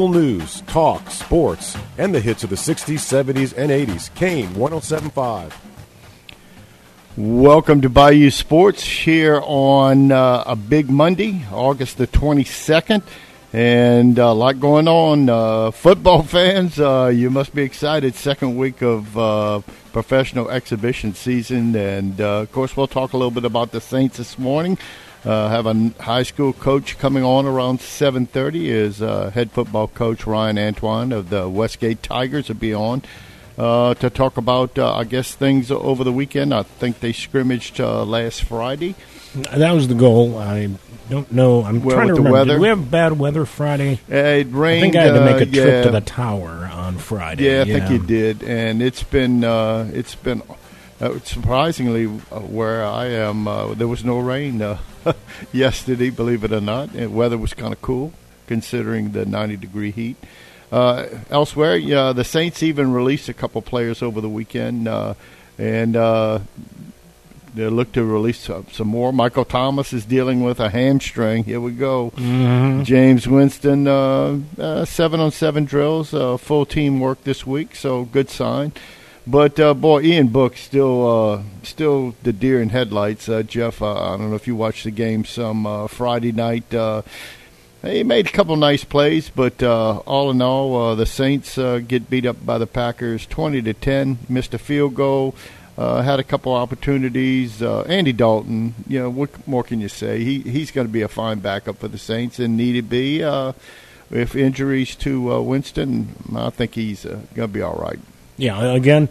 Local news, talk, sports, and the hits of the 60s, 70s, and 80s. Kane 1075. Welcome to Bayou Sports here on uh, a big Monday, August the 22nd. And uh, a lot going on. Uh, football fans, uh, you must be excited. Second week of uh, professional exhibition season. And uh, of course, we'll talk a little bit about the Saints this morning. Uh, have a high school coach coming on around 7:30. Is uh, head football coach Ryan Antoine of the Westgate Tigers will be on uh, to talk about, uh, I guess, things over the weekend. I think they scrimmaged uh, last Friday. That was the goal. I don't know. I'm Well, trying to remember. weather? Did we have bad weather Friday? Uh, it rained. I think I had to make a trip yeah. to the tower on Friday. Yeah, I think you did, and it's been uh, it's been uh, surprisingly uh, where I am. Uh, there was no rain uh, yesterday, believe it or not. And weather was kind of cool considering the 90 degree heat. Uh, elsewhere, yeah, the Saints even released a couple players over the weekend, uh, and uh, they look to release some, more. Michael Thomas is dealing with a hamstring. Here we go. Mhm. Jameis Winston, uh, uh, seven on seven drills, uh, full team work this week, so good sign. But uh, boy, Ian Book still, uh, still the deer in headlights. Uh, Jeff, uh, I don't know if you watched the game some uh, Friday night. Uh, he made a couple nice plays, but all in all, the Saints get beat up by the Packers, twenty to ten. Missed a field goal. Had a couple opportunities. Andy Dalton, you know, what more can you say? He he's going to be a fine backup for the Saints, and need to be. If injuries to Winston, I think he's going to be all right. Yeah, again,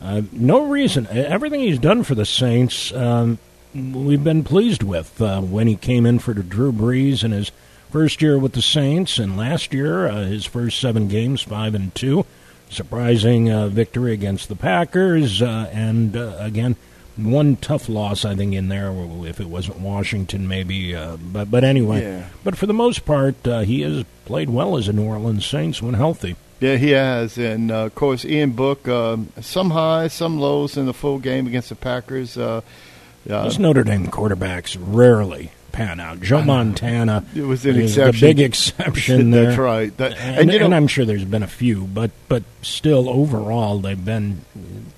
uh, no reason. Everything he's done for the Saints, um, we've been pleased with. Uh, when he came in for the Drew Brees in his first year with the Saints, and last year, uh, his first seven games, five and two, surprising uh, victory against the Packers, uh, and uh, again. One tough loss, I think, in there. If it wasn't Washington, maybe. Uh, but but anyway, Yeah. but for the most part, uh, he has played well as a New Orleans Saints when healthy. Yeah, he has, and uh, of course, Ian Book, um, some highs, some lows in the full game against the Packers. Uh, uh, Those Notre Dame quarterbacks rarely pan out. Joe Montana It was an exception. the big exception there. That's right. That- And, and, you know, and I'm sure there's been a few, but but still, overall, they've been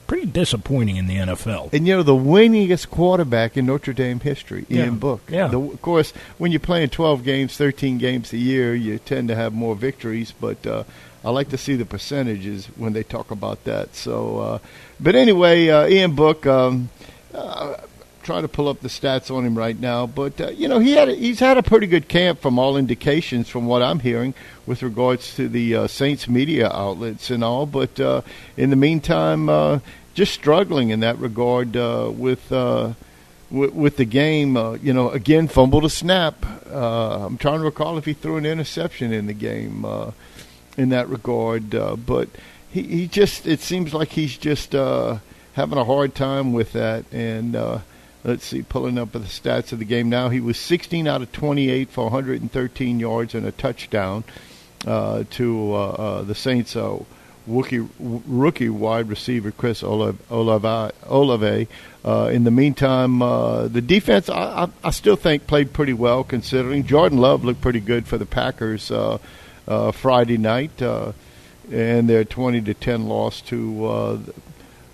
pretty disappointing in the NFL. And you know the winningest quarterback in Notre Dame history, Yeah. Ian Book. Yeah. The, of course, when you're playing 12 games, 13 games a year, you tend to have more victories. But uh, I like to see the percentages when they talk about that. So, uh, but anyway, uh, Ian Book. Um, uh, trying to pull up the stats on him right now, but uh, you know he had a, he's had a pretty good camp from all indications, from what I'm hearing, with regards to the uh, Saints media outlets and all. But uh, in the meantime, uh, just struggling in that regard uh, with. Uh, with, the game, uh, you know, again fumbled a snap. Uh, I'm trying to recall if he threw an interception in the game uh, in that regard, uh, but he, he just it seems like he's just uh, having a hard time with that. And uh, let's see, pulling up the stats of the game now, he was 16 out of 28 for 113 yards and a touchdown uh, to uh, uh, the Saints. Rookie, rookie wide receiver Chris Olave, Olave, Olave. Uh, in the meantime, uh, the defense I, I, I still think played pretty well considering Jordan Love looked pretty good for the Packers uh, uh, Friday night, uh, and their twenty to ten loss to uh,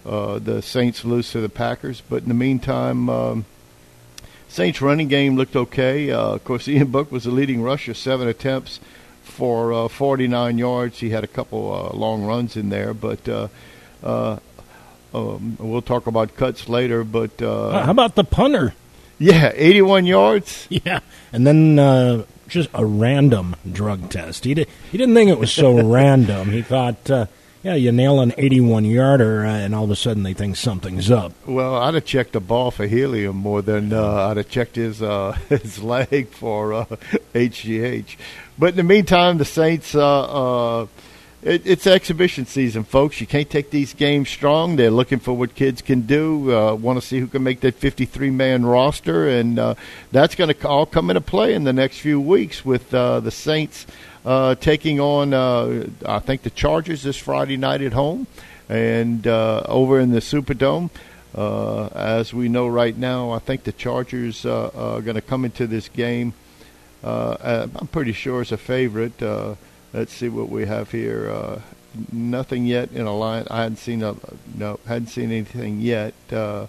uh, the Saints lose to the Packers. But in the meantime. Um, Saints running game looked okay. Uh, of course, Ian Book was the leading rusher, seven attempts for uh, 49 yards. He had a couple uh, long runs in there, but uh, uh, um, we'll talk about cuts later. But uh, How about the punter? yeah, 81 yards. Yeah, and then uh, just a random drug test. He did, he didn't think it was so random. He thought, uh, yeah, you nail an 81 yarder, uh, and all of a sudden they think something's up. Well, I'd have checked the ball for helium more than uh, I'd have checked his uh, his leg for uh, HGH. But in the meantime, the Saints. It, it's exhibition season, folks. You can't take these games strong. They're looking for what kids can do. Uh, Want to see who can make that 53-man roster, and uh, that's going to all come into play in the next few weeks with uh, the Saints uh, taking on, uh, I think, the Chargers this Friday night at home, and uh, over in the Superdome. As we know right now, I think the Chargers are going to come into this game. I'm pretty sure it's a favorite. Let's see what we have here. Uh, nothing yet in a line. I hadn't seen a no, hadn't seen anything yet. Uh,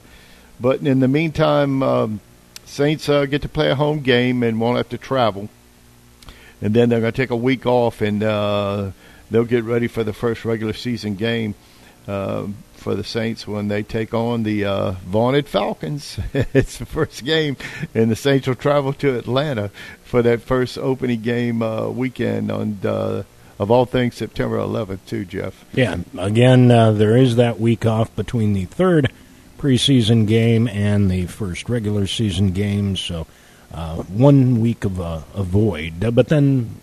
but in the meantime, um, Saints uh, get to play a home game and won't have to travel. And then they're going to take a week off and uh, they'll get ready for the first regular season game uh, for the Saints when they take on the uh, vaunted Falcons. it's the first game, and the Saints will travel to Atlanta for that first opening game uh, weekend on. Uh, of all things, September 11th, too, Jeff. Yeah, again, uh, there is that week off between the third preseason game and the first regular season game, so uh, one week of a, a void. Uh, but then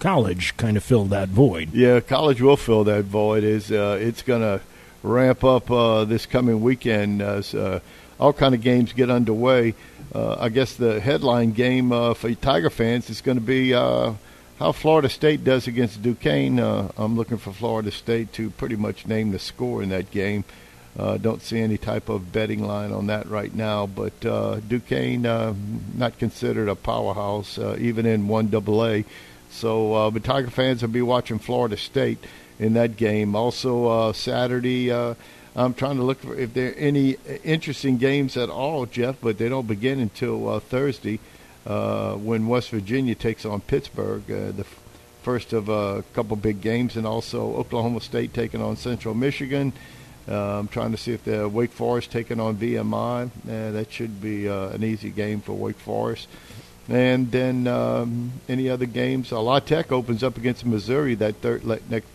college kind of filled that void. Yeah, college will fill that void. Is uh, it's going to ramp up uh, this coming weekend as uh, all kind of games get underway. Uh, I guess the headline game uh, for Tiger fans is going to be uh, how Florida State does against Duquesne. Uh, I'm looking for Florida State to pretty much name the score in that game. Don't see any type of betting line on that right now, but Duquesne not considered a powerhouse even in one AA. So, uh, but Tiger fans will be watching Florida State in that game. Also, uh, Saturday, uh, I'm trying to look for if there are any interesting games at all, Jeff, but they don't begin until uh, Thursday uh, when West Virginia takes on Pittsburgh, uh, the f- first of a couple big games, and also Oklahoma State taking on Central Michigan. Uh, I'm trying to see if the Wake Forest taking on VMI. Uh, that should be uh, an easy game for Wake Forest. And then um, any other games? Uh, La Tech opens up against Missouri that third next.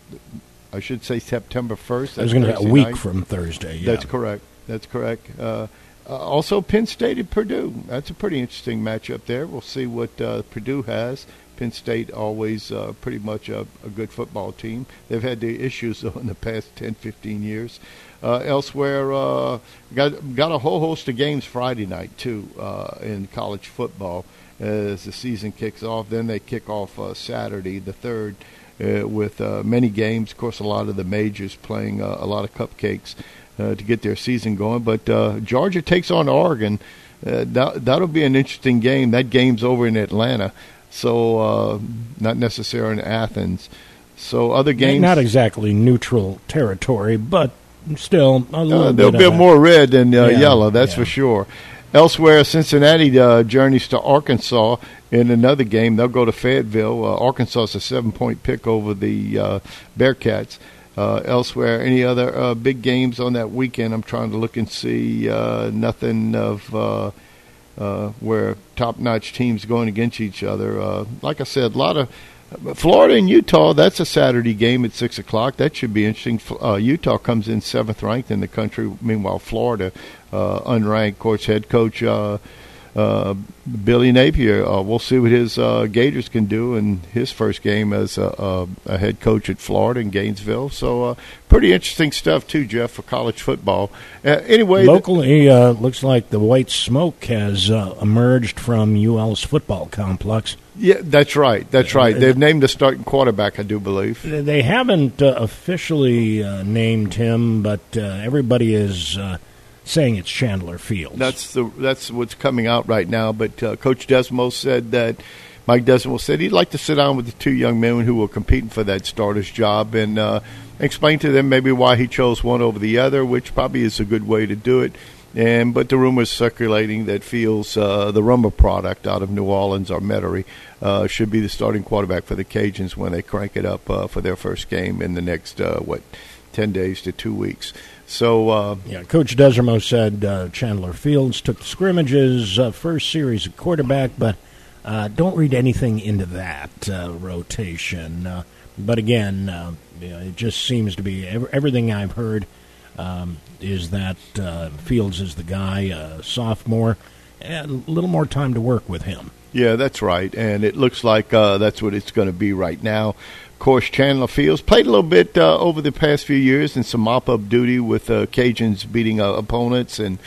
I should say September 1st. I was going to Thursday a week night. from Thursday. Yeah. That's correct. That's correct. Uh, uh, also, Penn State at Purdue. That's a pretty interesting matchup there. We'll see what uh, Purdue has. Penn State always uh, pretty much a, a good football team. They've had the issues though in the past 10, 15 years. Uh, elsewhere, uh, got got a whole host of games Friday night too uh, in college football as the season kicks off. Then they kick off uh, Saturday, the third, with uh, many games. Of course, a lot of the majors playing uh, a lot of cupcakes uh, to get their season going. But uh, Georgia takes on Oregon. Uh, that that'll be an interesting game. That game's over in Atlanta, so uh, not necessarily in Athens. So other games, Not exactly neutral territory, but still a little uh, bit there'll be more red than uh, Yeah, yellow, that's yeah. for sure. Elsewhere, Cincinnati uh, journeys to Arkansas in another game. They'll go to Fayetteville. Uh, Arkansas is a seven-point pick over the uh, Bearcats. Uh, elsewhere, any other uh, big games on that weekend? I'm trying to look and see. Uh, nothing of uh, where top-notch teams going against each other. Like I said, a lot of Florida and Utah. That's a Saturday game at six o'clock. That should be interesting. Uh, Utah comes in seventh ranked in the country. Meanwhile, Florida, uh, unranked. Of course, head coach uh, uh, Billy Napier. Uh, we'll see what his uh, Gators can do in his first game as a, a, a head coach at Florida in Gainesville. So, uh, pretty interesting stuff too, Jeff, for college football. Uh, anyway, th- Locally, uh, looks like the white smoke has uh, emerged from UL's football complex. yeah, that's right. That's right. They've named the starting quarterback, I do believe. They haven't uh, officially uh, named him, but uh, everybody is uh, saying it's Chandler Fields. That's the that's what's coming out right now. But uh, Coach Desormeaux said that Mike Desormeaux said he'd like to sit down with the two young men who were competing for that starter's job and uh, explain to them maybe why he chose one over the other, which probably is a good way to do it. And but the rumors circulating that Fields, uh, the rumor product out of New Orleans or Metairie, uh, should be the starting quarterback for the Cajuns when they crank it up uh, for their first game in the next uh, what ten days to two weeks. So uh, Yeah, Coach Desormeaux said uh, Chandler Fields took the scrimmages, uh, first series of quarterback, but uh, don't read anything into that uh, rotation. Uh, but again, uh, you know, it just seems to be ev- everything I've heard um, is that uh, Fields is the guy, uh, sophomore, and a little more time to work with him. Yeah, that's right, and it looks like uh, that's what it's going to be right now. Course, Chandler Fields played a little bit uh, over the past few years in some mop-up duty with uh, Cajuns beating uh, opponents and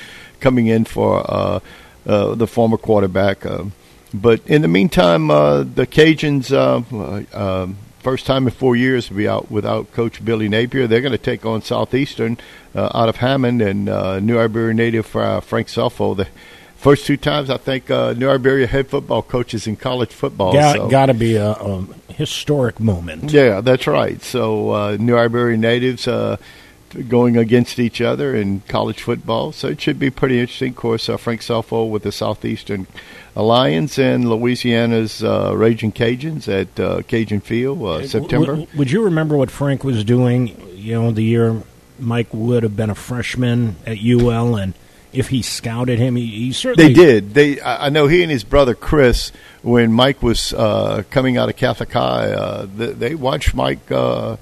coming in for uh, uh, the former quarterback. Uh, but in the meantime, uh, the Cajuns, uh, first time in four years to be out without Coach Billy Napier. They're going to take on Southeastern out of Hammond and New Iberia native Frank Scelfo, the first two times, I think uh, New Iberia head football coaches in college football. Got, so. got to be a, a, historic moment. Yeah, that's right. So uh, New Iberia natives uh, going against each other in college football. So it should be pretty interesting. Of course, uh, Frank Scelfo with the Southeastern Lions and Louisiana's uh, Raging Cajuns at uh, Cajun Field uh, September. W- would you remember what Frank was doing? You know, the year Mike would have been a freshman at UL, and if he scouted him, he, he certainly They did. They, I know he and his brother Chris, when Mike was uh, coming out of Catholic High, uh, they, they watched Mike uh,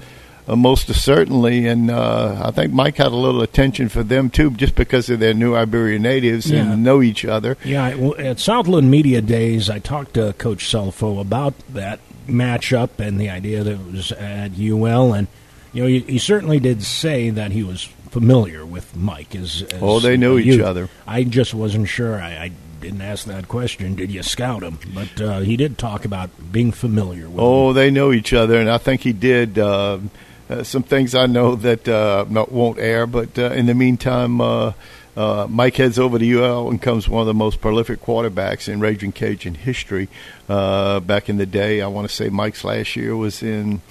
uh, most certainly, and uh, I think Mike had a little attention for them too, just because of their New Iberia natives Yeah. and know each other. Yeah, at Southland Media Days, I talked to Coach Scelfo about that matchup and the idea that it was at UL, and you know, he, he certainly did say that he was familiar with Mike. As, as Oh, they knew each other. I just wasn't sure. I, I didn't ask that question. Did you scout him? But uh, he did talk about being familiar with. him. Oh, they know each other, and I think he did. Uh, uh, some things I know that uh, not, won't air, but uh, in the meantime, uh, uh, Mike heads over to UL and becomes one of the most prolific quarterbacks in Raging Cajun history. Uh, back in the day, I want to say Mike's last year was in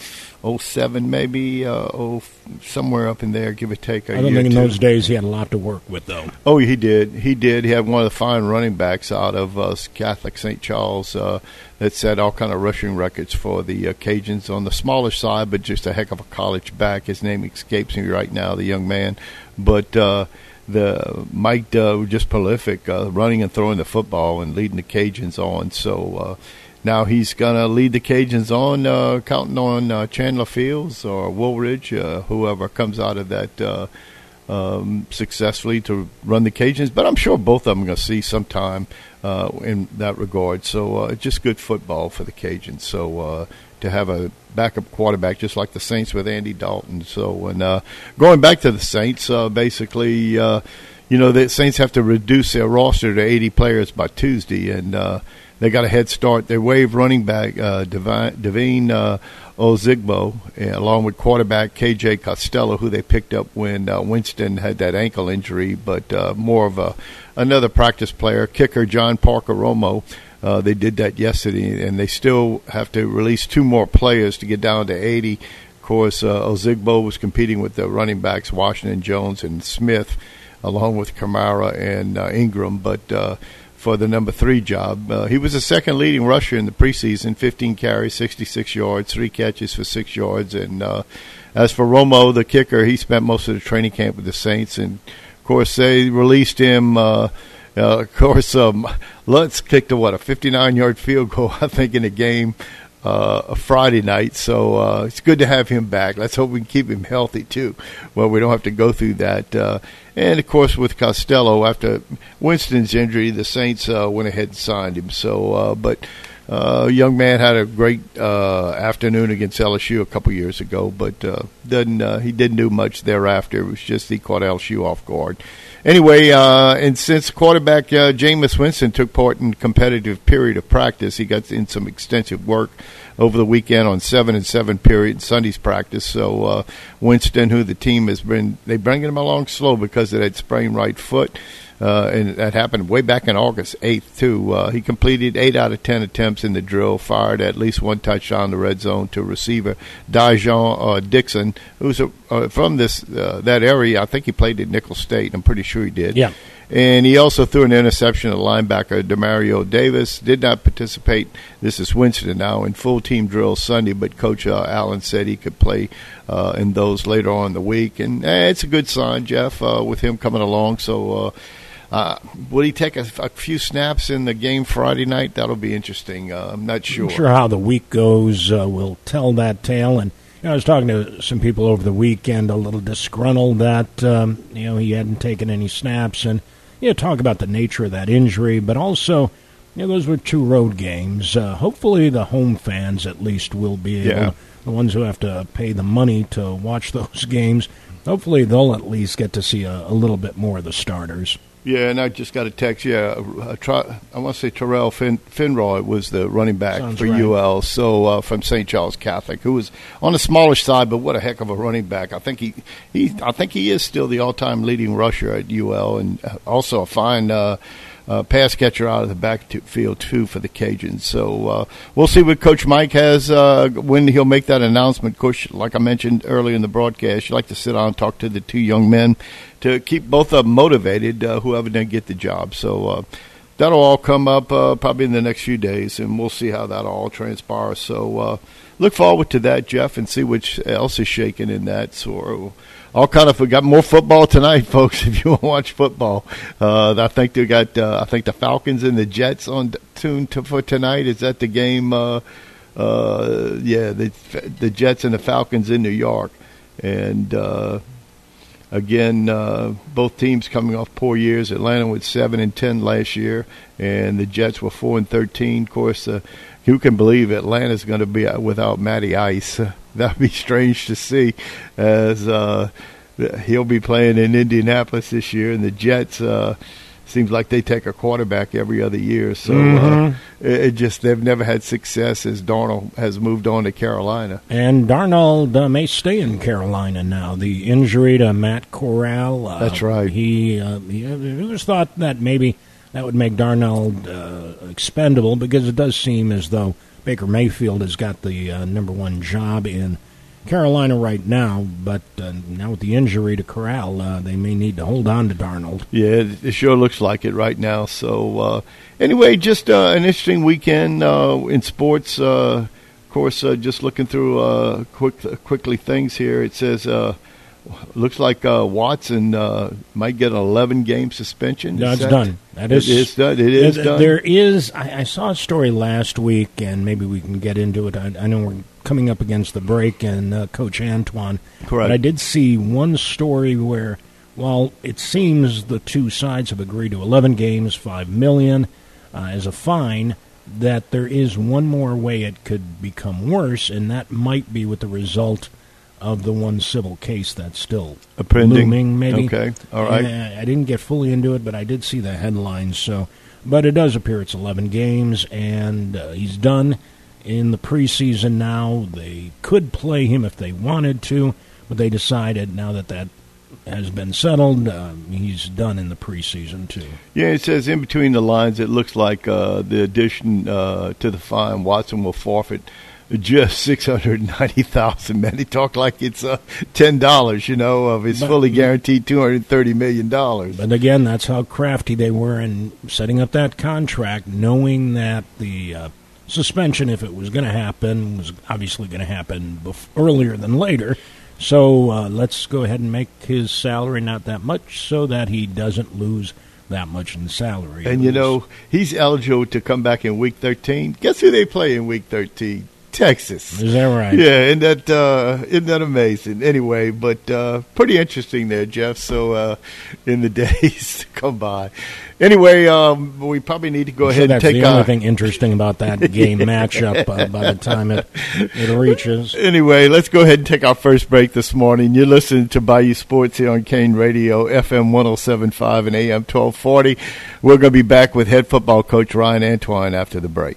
07, maybe uh, oh, somewhere up in there, give or take a I don't year think in those days he had a lot to work with, though. Oh, he did. He did. He had one of the fine running backs out of uh, Catholic St. Charles uh, that set all kind of rushing records for the uh, Cajuns on the smaller side, but just a heck of a college back. His name escapes me right now, the young man. But uh, the Mike uh, was just prolific, uh, running and throwing the football and leading the Cajuns on. So. Uh, now he's going to lead the Cajuns on, uh, counting on uh, Chandler Fields or Wooldridge, uh, whoever comes out of that uh, um, successfully to run the Cajuns. But I'm sure both of them are going to see some time uh, in that regard. So uh, just good football for the Cajuns. So uh, to have a backup quarterback just like the Saints with Andy Dalton. So and uh, going back to the Saints, basically. Uh, you know, the Saints have to reduce their roster to 80 players by Tuesday, and uh, they got a head start. They waived running back uh, Devine, Devine uh, Ozigbo, along with quarterback KJ Costello, who they picked up when uh, Winston had that ankle injury, but uh, more of a another practice player. Kicker John Parker Romo. Uh, they did that yesterday, and they still have to release two more players to get down to 80. Of course, uh, Ozigbo was competing with the running backs Washington Jones and Smith along with Kamara and uh, Ingram, but uh, for the number three job. Uh, he was the second leading rusher in the preseason 15 carries, 66 yards, three catches for six yards. And uh, as for Romo, the kicker, he spent most of the training camp with the Saints. And of course, they released him. Uh, uh, of course, um, Lutz kicked a what a 59 yard field goal, I think, in a game uh, a Friday night. So uh, it's good to have him back. Let's hope we can keep him healthy too. Well, we don't have to go through that. Uh, and of course, with Costello, after Winston's injury, the Saints uh, went ahead and signed him. So, uh, but. Uh, young man had a great uh, afternoon against LSU a couple years ago, but uh, doesn't uh, he didn't do much thereafter. It was just he caught LSU off guard. Anyway, uh, and since quarterback uh, Jameis Winston took part in competitive period of practice, he got in some extensive work over the weekend on seven and seven period Sunday's practice. So uh, Winston, who the team has been, they bringing him along slow because of that sprained right foot. Uh, and that happened way back in August 8th, too. Uh, he completed 8 out of 10 attempts in the drill, fired at least one touchdown in the red zone to receiver Dai'Jean uh, Dixon, who's a, uh, from this uh, that area. I think he played at Nicholls State. I'm pretty sure he did. Yeah. And he also threw an interception at linebacker Demario Davis. Did not participate. This is Winston now in full team drills Sunday, but Coach uh, Allen said he could play uh, in those later on in the week, and eh, it's a good sign, Jeff, uh, with him coming along. So. Uh, uh, will he take a, a few snaps in the game Friday night? That'll be interesting. Uh, I'm not sure. I'm sure how the week goes uh, will tell that tale. And you know, I was talking to some people over the weekend, a little disgruntled that um, you know he hadn't taken any snaps, and you know, talk about the nature of that injury, but also. You know, those were two road games. Uh, hopefully, the home fans at least will be able, Yeah. the ones who have to pay the money to watch those games. Hopefully, they'll at least get to see a, a little bit more of the starters. Yeah, and I just got a text. Yeah, uh, Tra- I want to say Tyrell fin- Fenroy was the running back Sounds for right. UL, so uh, from St. Charles Catholic, who was on the smallish side, but what a heck of a running back! I think he, he I think he is still the all-time leading rusher at UL, and uh, also a fine. Uh, uh, pass catcher out of the backfield too for the Cajuns. So uh, we'll see what Coach Mike has uh, when he'll make that announcement. Coach, like I mentioned earlier in the broadcast, you like to sit down and talk to the two young men to keep both of them motivated, uh, whoever didn't get the job. So uh, that'll all come up uh, probably in the next few days, and we'll see how that all transpires. So look forward to that, Jeff, and see what else is shaking in that. So all kind of we got more football tonight, folks. If you want to watch football, uh, I think they got uh, I think the Falcons and the Jets on tune to, for tonight. Is that the game? Uh, uh, yeah, the the Jets and the Falcons in New York, and uh, again, uh, both teams coming off poor years. Atlanta was seven and ten last year, and the Jets were four and thirteen. Of course, who can believe Atlanta's going to be without Matty Ice? that'd be strange to see, as uh, he'll be playing in Indianapolis this year, and the Jets. Uh, seems like they take a quarterback every other year. So uh, mm-hmm. uh, it, it, just they've never had success as Darnold has moved on to Carolina. And Darnold uh, may stay in Carolina now. The injury to Matt Corral. Uh, That's right. He, uh, he it was thought that maybe that would make Darnold uh, expendable because it does seem as though Baker Mayfield has got the uh, number one job in Carolina right now, but uh, now with the injury to Corral, uh, they may need to hold on to Darnold. Yeah, it sure looks like it right now. So, uh, anyway, just uh, an interesting weekend in sports. of course, just looking through quick, quickly things here. It says looks like uh, Watson uh, might get an 11 game suspension. No, it's done. That is, it is done. It is done. There is. I, I, saw a story last week, and maybe we can get into it. I, I know we're coming up against the break, and uh, Coach Antoine. Correct. But I did see one story where, while it seems the two sides have agreed to 11 games, five million uh, as a fine, that there is one more way it could become worse, and that might be with the result of the one civil case that's still looming. Maybe okay, all right. I, I didn't get fully into it, but I did see the headlines. So, but it does appear it's 11 games, and uh, he's done in the preseason now. They could play him if they wanted to, but they decided now that that has been settled. Uh, he's done in the preseason too. Yeah, it says in between the lines, it looks like uh, the addition uh, to the fine, Watson will forfeit just six hundred ninety thousand. Man, he talked like it's uh, ten dollars, you know, of his but, fully guaranteed two hundred thirty million dollars. But again, that's how crafty they were in setting up that contract, knowing that the uh, suspension, if it was going to happen, was obviously going to happen bef- earlier than later. So uh, let's go ahead and make his salary not that much, so that he doesn't lose that much in salary. And you know he's eligible to come back in week thirteen. Guess who they play in week thirteen? Texas. Is that right? Yeah, isn't that uh, isn't that amazing? Anyway, but uh, pretty interesting there, Jeff. So uh, in the days to come by. Anyway, um, we probably need to go I'm ahead sure and take. the only thing interesting about that game matchup uh, by the time it it reaches. Anyway, let's go ahead and take our first break this morning. You're listening to Bayou Sports here on Kane Radio, FM 107.5 and AM 1240. We're going to be back with head football coach Ryan Antoine after the break.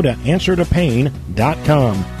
to answertopain.com.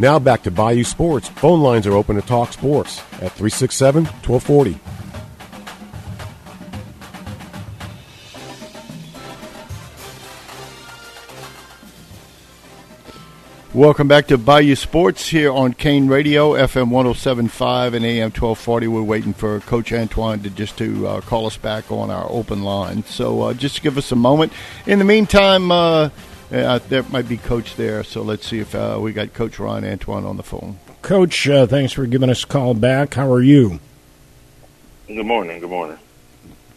Now back to Bayou Sports. Phone lines are open to talk sports at 367 1240. Welcome back to Bayou Sports here on Kane Radio, FM 1075 and AM 1240. We're waiting for Coach Antoine to just to uh, call us back on our open line. So uh, just give us a moment. In the meantime, uh, uh, there might be Coach there, so let's see if uh, we got Coach Ryan Antoine on the phone. Coach, uh, thanks for giving us a call back. How are you? Good morning. Good morning.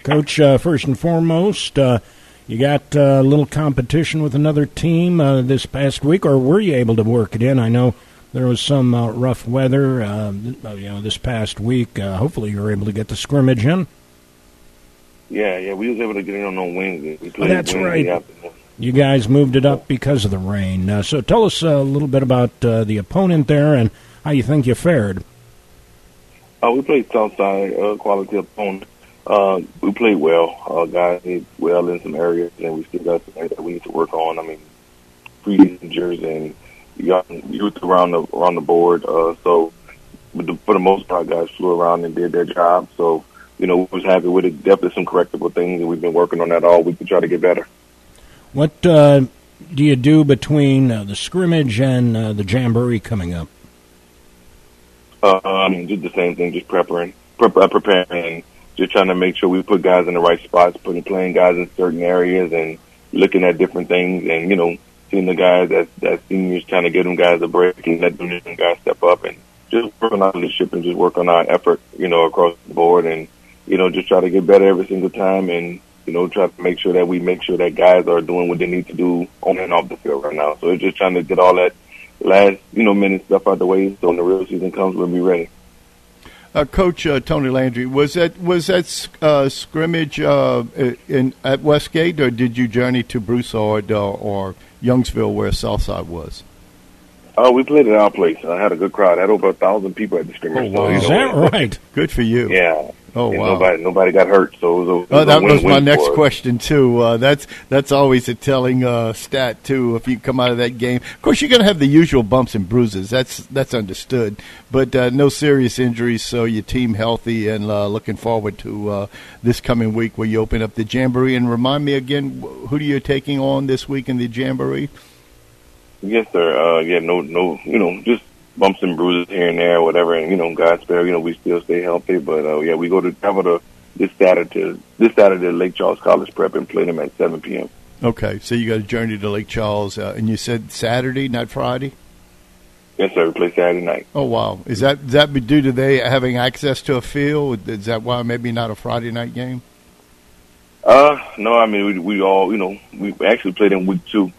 Coach, uh, first and foremost, uh, you got uh, a little competition with another team this past week, or were you able to work it in? I know there was some rough weather, you know, this past week. hopefully, you were able to get the scrimmage in. Yeah, yeah, we was able to get in on no Wednesday. We played oh, that's Wednesday right. Afternoon. You guys moved it up because of the rain. Uh, so tell us a little bit about uh, the opponent there and how you think you fared. Uh, we played Southside, uh, quality opponent. Uh, we played well. Uh, guys did well in some areas, and we still got some areas that we need to work on. I mean, pre-injures and young youth around the around the board. Uh, so, the, for the most part, guys flew around and did their job. So, you know, we was happy with it. Definitely some correctable things, and we've been working on that all week to try to get better. What uh, do you do between uh, the scrimmage and uh, the jamboree coming up? I mean, just the same thing, just preparing, prep, uh, preparing, and just trying to make sure we put guys in the right spots, putting playing guys in certain areas, and looking at different things, and you know, seeing the guys that that seniors trying to give them guys a break and let them guys step up, and just work on our leadership and just work on our effort, you know, across the board, and you know, just try to get better every single time, and you know, try to make sure that we make sure that guys are doing what they need to do on and off the field right now. So it's just trying to get all that last, you know, minute stuff out of the way so when the real season comes, we'll be ready. Uh, Coach uh, Tony Landry, was that was that uh, scrimmage uh, in at Westgate, or did you journey to Broussard uh, or Youngsville, where Southside was? Oh, we played at our place. I had a good crowd. I had over a thousand people at the scrimmage. Oh, wow. Is that right? Good for you. Yeah, Oh wow! Nobody, nobody got hurt, so it was a, it oh, that was, was my next question too. Uh, that's that's always a telling uh, stat too. If you come out of that game, of course, you're going to have the usual bumps and bruises. That's that's understood, but uh, no serious injuries. So your team healthy and uh, looking forward to uh, this coming week where you open up the jamboree. And remind me again, who are you taking on this week in the jamboree? Yes, sir. Uh, yeah, no, no, you know, just bumps and bruises here and there, whatever. And you know, God spare, you know, we still stay healthy. But uh, yeah, we go to travel to this Saturday, this Saturday, Lake Charles College Prep, and play them at 7 p.m. Okay, so you got a journey to Lake Charles, uh, and you said Saturday, not Friday. Yes, sir. We play Saturday night. Oh wow! Is that is that due to they having access to a field? Is that why maybe not a Friday night game? Uh, no. I mean, we, we all, you know, we actually played in week two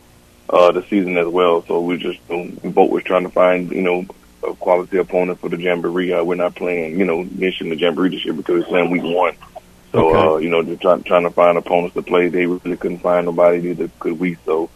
uh, the season as well. So we just you know, we both were trying to find you know a quality opponent for the jamboree. Uh, we're not playing you know mission the jamboree this year because we're playing week one. So okay. uh, you know, just trying trying to find opponents to play. They really couldn't find nobody neither could we. So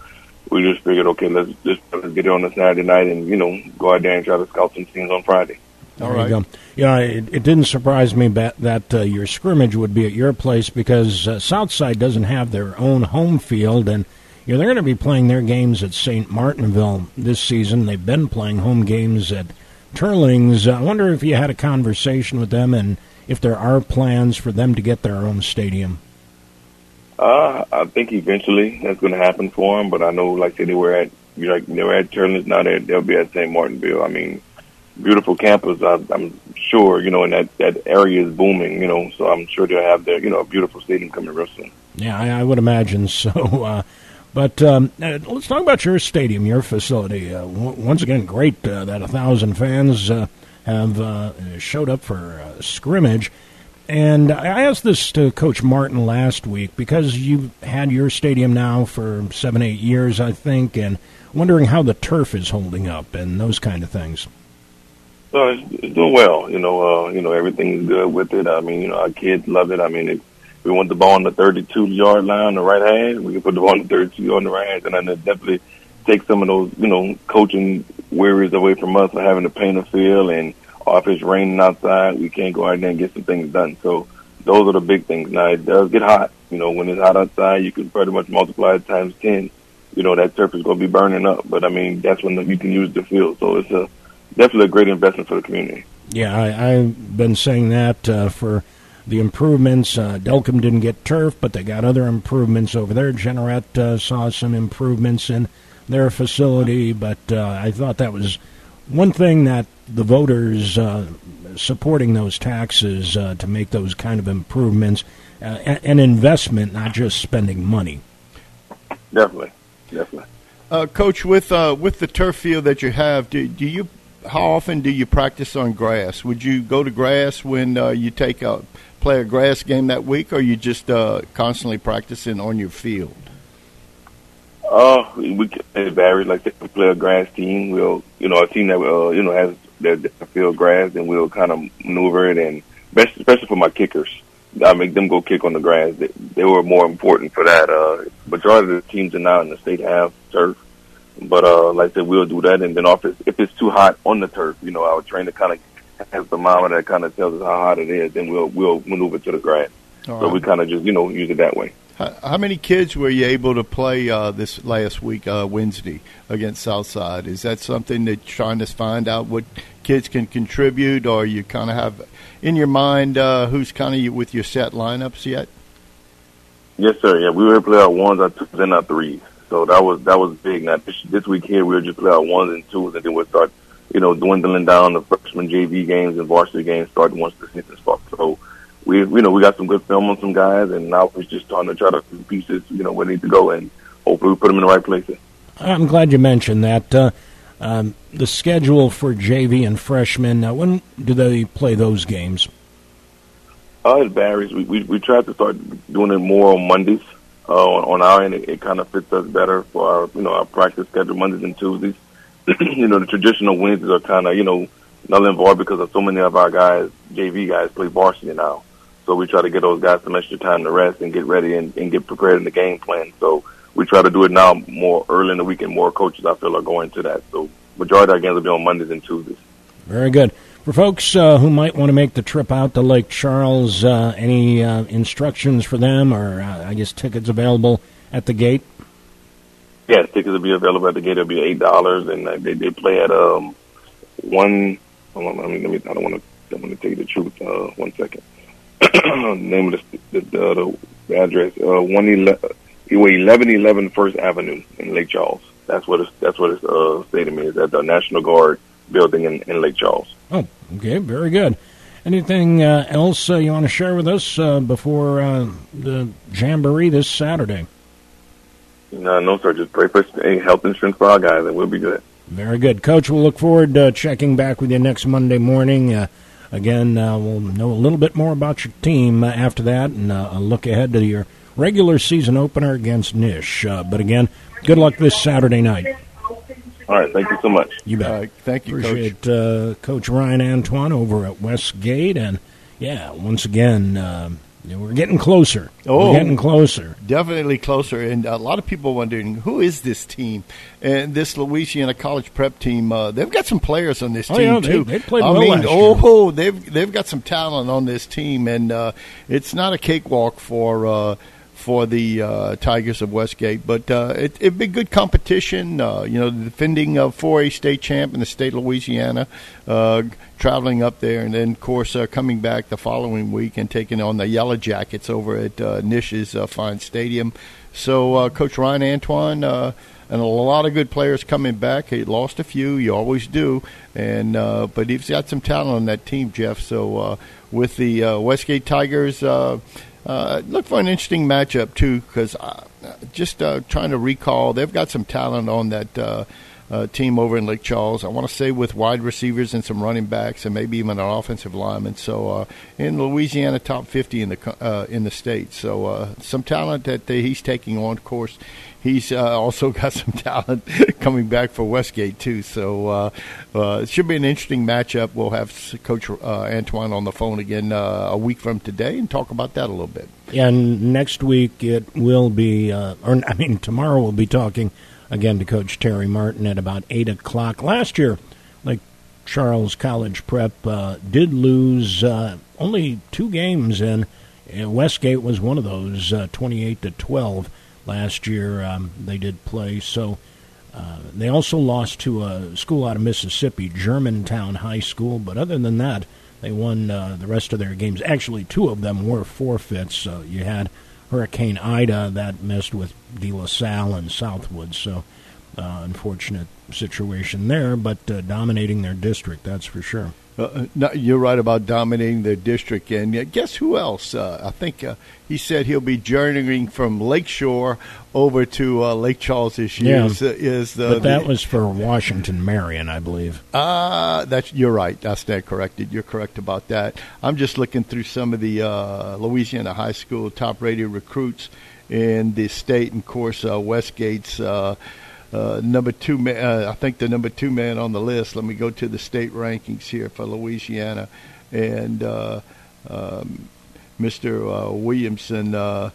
we just figured, okay, let's just let's get it on a Saturday night and you know go out there and try to scout some teams on Friday. All right. You go. Yeah, it, it didn't surprise me that, that uh, your scrimmage would be at your place because uh, Southside doesn't have their own home field, and you know, they're going to be playing their games at St. Martinville this season. They've been playing home games at Teurlings. I wonder if you had a conversation with them and if there are plans for them to get their own stadium. Uh, I think eventually that's going to happen for them, but I know, like I said, they were at You know, they were at Turner's, now they they'll be at St. Martinville. I mean, beautiful campus. I, I'm sure you know, and that that area is booming. You know, so I'm sure they'll have their you know a beautiful stadium coming real soon. Yeah, I, I would imagine so. Uh, but um, uh, let's talk about your stadium, your facility. Uh, w- once again, great uh, that a thousand fans uh, have uh, showed up for uh, scrimmage. And I asked this to Coach Martin last week because you've had your stadium now for seven, eight years, I think, and wondering how the turf is holding up and those kind of things. So it's, doing well. You know, you know everything's good with it. I mean, you know, our kids love it. I mean, it, we want the ball on the 32 yard line on the right hand. We can put the ball on the 32 on the right hand, and then definitely take some of those, you know, coaching worries away from us of having to paint a field and or if it's raining outside, we can't go out there and get some things done. So those are the big things. Now it does get hot. You know, when it's hot outside, you can pretty much multiply it times ten. You know that turf is going to be burning up, but I mean that's when you can use the field. So it's a definitely a great investment for the community. Yeah, I, I've been saying that uh, for the improvements. Uh, Delcambre didn't get turf, but they got other improvements over there. Jeanerette uh, saw some improvements in their facility, but uh, I thought that was one thing that the voters uh, supporting those taxes uh, to make those kind of improvements, uh, an investment, not just spending money. Definitely, definitely. Uh, Coach, with uh, with the turf field that you have, do, do you how often do you practice on grass? Would you go to grass when uh, you take a play a grass game that week, or you just uh, constantly practicing on your field? Uh, we it varies. Like if we play a grass team, we'll you know a team that uh, you know has their, their field grass, and we'll kind of maneuver it. And best, especially for my kickers, I make them go kick on the grass. They, they were more important for that. Uh, majority of the teams are now in the state have turf, but uh, like I said, we'll do that. And then if it's, if it's too hot on the turf, you know, our trainer kind of the thermometer that kind of tells us how hot it is, then we'll we'll maneuver to the grass. All so right. we kind of just you know use it that way. How, how many kids were you able to play uh, this last week, uh, Wednesday, against Southside? Is that something that you're trying to find out what kids can contribute, or you kind of have in your mind uh, who's kind of with your set lineups yet? Yes, sir. Yeah, we were able to play our ones, our twos, and our threes. So that was that was big. Now this, this week here, we'll just play our ones and twos, and then we'll start, you know, dwindling down the freshman JV games and varsity games starting once the season starts. So we, you know, we got some good film on some guys, and now we're just starting to try to pieces, you know, where they need to go, and hopefully we put them in the right places. I'm glad you mentioned that. Uh, um, the schedule for JV and freshmen, uh, when do they play those games? Uh, it varies. We, we we tried to start doing it more on Mondays. Uh, on, on our end, it, it kind of fits us better for our you know our practice schedule Mondays and Tuesdays. you know, the traditional Wednesdays are kind of you know null and void because of so many of our guys, JV guys, play varsity now. So we try to get those guys some extra time to rest and get ready and, and get prepared in the game plan. So we try to do it now more early in the week, and more coaches I feel are going to that. So majority of our games will be on Mondays and Tuesdays. Very good. For folks uh, who might want to make the trip out to Lake Charles, uh, any uh, instructions for them, or uh, I guess tickets available at the gate? Yes, tickets will be available at the gate. It'll be eight dollars, and uh, they they play at um one. Hold on, let me, let me I don't want to. I want to tell you the truth. Uh, one second. Name of the the, the, the address. Uh, one. Eleven eleven First Avenue in Lake Charles. That's what it's, that's what its uh, stadium is at the National Guard building in, in Lake Charles. Oh, okay, very good. Anything uh, else uh, you want to share with us uh, before uh, the jamboree this Saturday? No, no, sir. Just pray for hey, health insurance for our guys, and we'll be good. Very good, Coach. We'll look forward to checking back with you next Monday morning. Uh, again, uh, we'll know a little bit more about your team uh, after that, and uh, a look ahead to your regular season opener against Nish. Uh, but again, good luck this Saturday night. All right, thank you so much. You bet. All right, thank you, Coach. Appreciate uh, Coach Ryan Antoine over at Westgate, and yeah, once again, um, you know, we're getting closer. Oh. we're getting closer. Definitely closer, and a lot of people wondering who is this team, and this Louisiana College Prep team. Uh, they've got some players on this Oh, team yeah, they- too. they played I well mean, last year. oh, they've they've got some talent on this team, and uh, it's not a cakewalk for uh, for the uh, Tigers of Westgate. But uh, it, it'd be good competition. Uh, you know, the defending uh, 4A state champ in the state of Louisiana, uh, traveling up there, and then, of course, uh, coming back the following week and taking on the Yellow Jackets over at uh, Nish's uh, fine stadium. So, uh, Coach Ryan Antoine. Uh, and a lot of good players coming back. He lost a few, you always do, and uh, but he's got some talent on that team, Jeff. So uh, with the uh, Westgate Tigers, uh, look for an interesting matchup too, because uh, just uh, trying to recall, they've got some talent on that. Uh, uh, team over in Lake Charles. I want to say with wide receivers and some running backs and maybe even an offensive lineman. So uh, in Louisiana, top 50 in the in the state. So some talent that he's taking on. Of course, he's uh, also got some talent coming back for Westgate too. So uh, uh, it should be an interesting matchup. We'll have Coach uh, Antoine on the phone again uh, a week from today and talk about that a little bit. And next week it will be, uh, or I mean, tomorrow we'll be talking again to Coach Terry Martin at about 8 o'clock. Last year, like Charles College Prep did lose only two games, and Westgate was one of those, 28 to 12 last year. Um, they did play. So uh, they also lost to a school out of Mississippi, Germantown High School. But other than that, they won uh, the rest of their games. Actually, two of them were forfeits. So you had Hurricane Ida that messed with De La Salle and Southwood. So uh, unfortunate situation there, but uh, dominating their district, that's for sure. Uh, no, you're right about dominating the district, and uh, guess who else? Uh, I think uh, he said he'll be journeying from Lakeshore over to uh, Lake Charles this year. Yeah. Is, is the, but that the- was for Washington Marion, I believe. Uh, that's you're right. That's that corrected. You're correct about that. I'm just looking through some of the uh, Louisiana high school top rated recruits in the state, and of course uh, Westgate's uh, number two. Uh, I think the number two man on the list. Let me go to the state rankings here for Louisiana, and uh, um, Mr. Uh, Williamson, uh,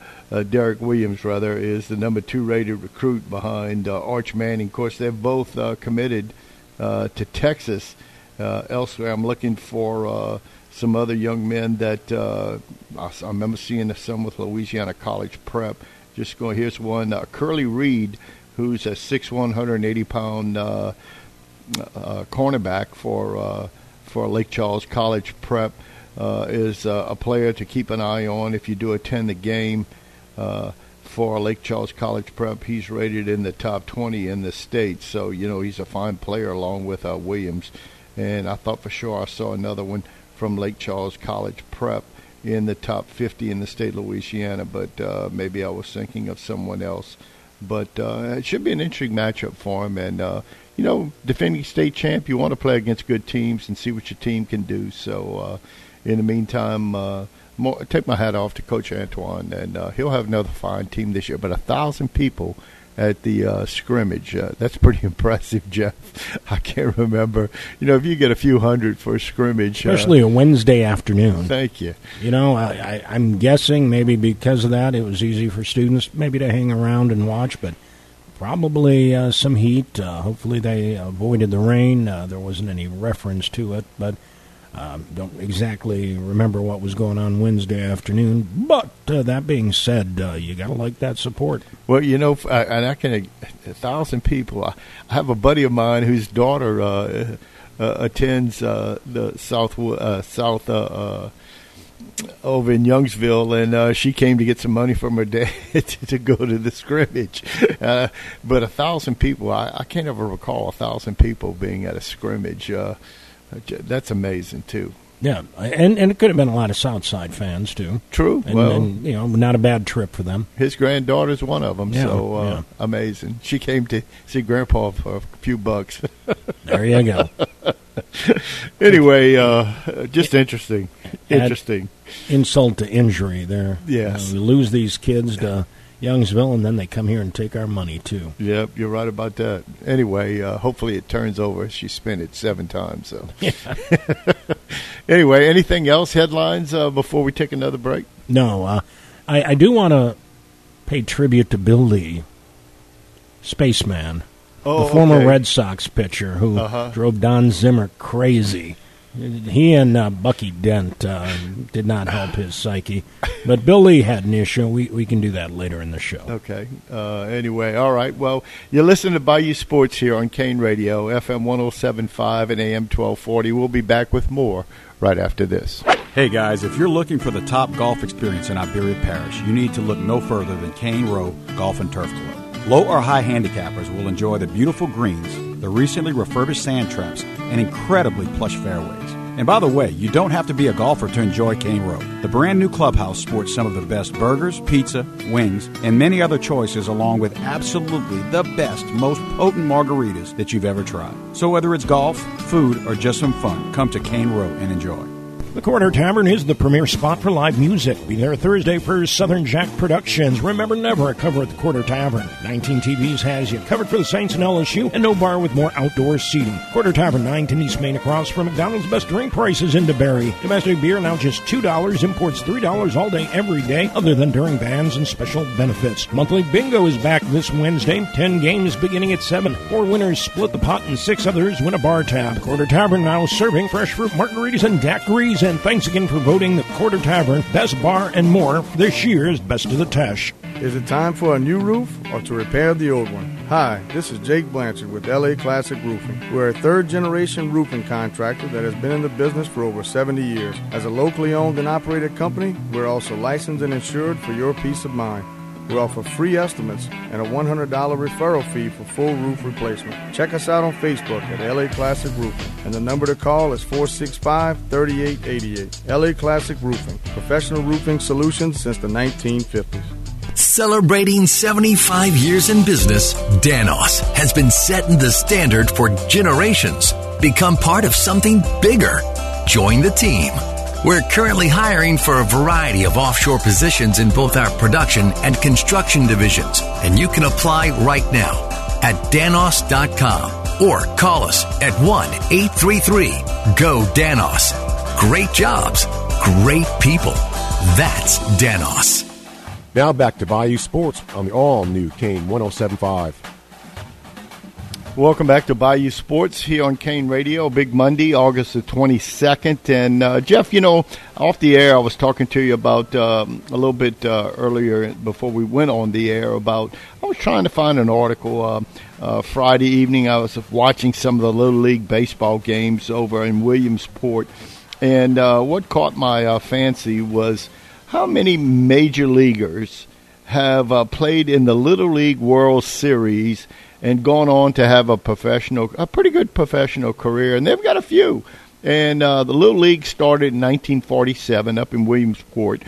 Derek Williams, rather, is the number two rated recruit behind Arch Manning. Of course, they've both committed to Texas. Elsewhere, I'm looking for some other young men that I, I remember seeing some with Louisiana College Prep. Just going, here's one Curly Reed, who's a 6'1", 180 pound uh, uh, cornerback for uh, for Lake Charles College Prep. Uh, is uh, a player to keep an eye on if you do attend the game uh, for Lake Charles College Prep. He's rated in the top 20 in the state, so you know he's a fine player along with Williams. And I thought for sure I saw another one from Lake Charles College Prep in the top 50 in the state of Louisiana, but maybe I was thinking of someone else. But uh, it should be an interesting matchup for him. And, uh, you know, defending state champ, you want to play against good teams and see what your team can do. So, uh, in the meantime, uh, more, take my hat off to Coach Antoine, and uh, he'll have another fine team this year. But a thousand people at the uh, scrimmage, uh, that's pretty impressive, Jeff. I can't remember. You know, if you get a few hundred for a scrimmage, uh, Especially a Wednesday afternoon. thank you. You know, I, I, I'm guessing maybe because of that, it was easy for students maybe to hang around and watch, but probably uh, some heat. Uh, hopefully, they avoided the rain. Uh, there wasn't any reference to it, but um, don't exactly remember what was going on Wednesday afternoon. But uh, that being said, uh, you got to like that support. Well, you know, and I can a thousand people. I, have a buddy of mine whose daughter uh, uh, attends uh, the South uh, South uh, uh, over in Youngsville, and uh, she came to get some money from her dad to, to go to the scrimmage. Uh, but a thousand people, I, I can't ever recall a thousand people being at a scrimmage. Uh, that's amazing too. Yeah, and and it could have been a lot of Southside fans too. True. And, well, and you know, not a bad trip for them. his granddaughter's one of them. Yeah, so uh, yeah. amazing. She came to see Grandpa for a few bucks. There you go. anyway, uh, just interesting. Add- Interesting. insult to injury there. Yes. Uh, we lose these kids to Youngsville, and then they come here and take our money, too. Yep, you're right about that. Anyway, uh, hopefully it turns over. She spent it seven times. So. anyway, anything else? Headlines uh, before we take another break? No, uh, I, I do want to pay tribute to Bill Lee, spaceman, Oh, the former okay. Red Sox pitcher who Uh-huh. drove Don Zimmer crazy He and uh, Bucky Dent uh, did not help his psyche, but Bill Lee had an issue. We we can do that later in the show. Okay. Uh, anyway, all right. Well, you listen to Bayou Sports here on Kane Radio, FM 107.5 and AM 1240. We'll be back with more right after this. Hey guys, if you're looking for the top golf experience in Iberia Parish, you need to look no further than Cane Row Golf and Turf Club. Low or high handicappers will enjoy the beautiful greens, the recently refurbished sand traps, and incredibly plush fairways. And by the way, you don't have to be a golfer to enjoy Cane Row. The brand new clubhouse sports some of the best burgers, pizza, wings, and many other choices, along with absolutely the best, most potent margaritas that you've ever tried. So whether it's golf, food, or just some fun, come to Cane Row and enjoy. The Quarter Tavern is the premier spot for live music. Be there Thursday for Southern Jack Productions. Remember, never a cover at the Quarter Tavern. 19 TVs has you covered for the Saints and LSU, and no bar with more outdoor seating. Quarter Tavern, 9 to East Main, across from McDonald's. Best drink prices in DeBerry. Domestic beer now just $2. Imports $3 all day, every day, other than during bans and special benefits. Monthly bingo is back this Wednesday. 10 games beginning at 7. Four winners split the pot, and six others win a bar tab. Quarter Tavern now serving fresh fruit margaritas and daiquiris and thanks again for voting the Quarter Tavern Best Bar and More for this year's Best of the Teche. Is it time for a new roof or to repair the old one? Hi, this is Jake Blanchard with LA Classic Roofing. We're a third generation roofing contractor that has been in the business for over 70 years. As a locally owned and operated company, we're also licensed and insured for your peace of mind. We offer free estimates and a $100 referral fee for full roof replacement. Check us out on Facebook at LA Classic Roofing, and the number to call is 465 3888. LA Classic Roofing, professional roofing solutions since the 1950s. Celebrating 75 years in business, Danos has been setting the standard for generations. Become part of something bigger. Join the team. We're currently hiring for a variety of offshore positions in both our production and construction divisions, and you can apply right now at danos.com or call us at 1 833 GO DANOS. Great jobs, great people. That's Danos. Now back to Bayou Sports on the all new Kane 1075. Welcome back to Bayou Sports here on Kane Radio. Big Monday, August the 22nd. And uh, Jeff, you know, off the air, I was talking to you about um, a little bit uh, earlier before we went on the air about I was trying to find an article. Uh, uh, Friday evening, I was watching some of the Little League baseball games over in Williamsport. And uh, what caught my uh, fancy was how many major leaguers have played in the Little League World Series and gone on to have a professional, a pretty good professional career, and they've got a few. And uh, the Little League started in 1947 up in Williamsport.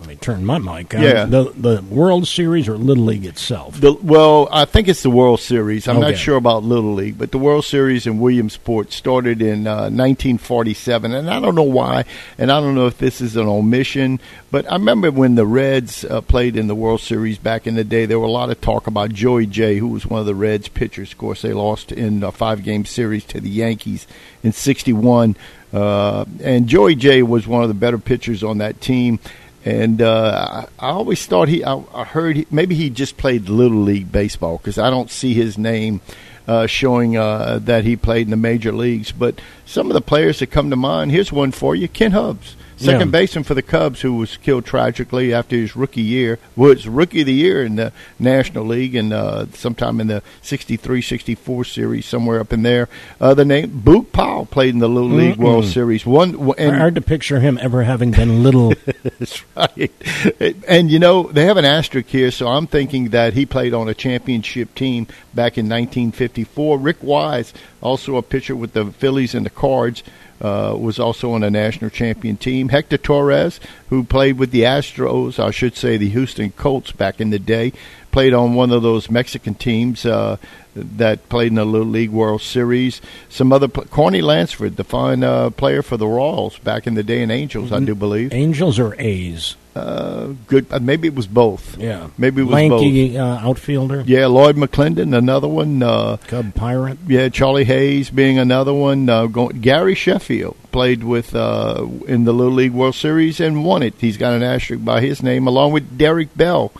Let me turn my mic on. Yeah. The, the World Series or Little League itself? The, well, I think it's the World Series. I'm Okay. not sure about Little League, but the World Series in Williamsport started in uh, 1947, and I don't know why, and I don't know if this is an omission, but I remember when the Reds uh, played in the World Series back in the day, there were a lot of talk about Joey Jay, who was one of the Reds pitchers. Of course, they lost in a five-game series to the Yankees in '61, uh, and Joey Jay was one of the better pitchers on that team. And uh, I, always thought he, I, I heard he, maybe he just played little league baseball because I don't see his name uh, showing uh, that he played in the major leagues. But some of the players that come to mind, here's one for you: Ken Hubbs, second Yeah. baseman for the Cubs, who was killed tragically after his rookie year. Was rookie of the year in the National League, and uh, sometime in the 63-64 series, somewhere up in there. Uh, the name Boog Powell played in the Little League World Series. One and Hard to picture him ever having been little. that's right. And you know, they have an asterisk here, so I'm thinking that he played on a championship team back in 1954. Rick Wise, also a pitcher with the Phillies and the Cards, uh, was also on a national champion team. Hector Torres, who played with the Astros, I should say the Houston Colts back in the day, played on one of those Mexican teams uh, that played in the Little League World Series. Some other, pl- Carney Lansford, the fine uh, player for the Royals back in the day in Angels, I do believe. Angels or A's? Uh, good. Uh, maybe it was both. Yeah. Maybe it was both. Lanky uh, outfielder. Yeah, Lloyd McClendon, another one. Uh, Cub Pirate. yeah, Charlie Hayes being another one. Uh, go, Gary Sheffield played with uh, in the Little League World Series and won it. He's got an asterisk by his name, along with Derek Bell.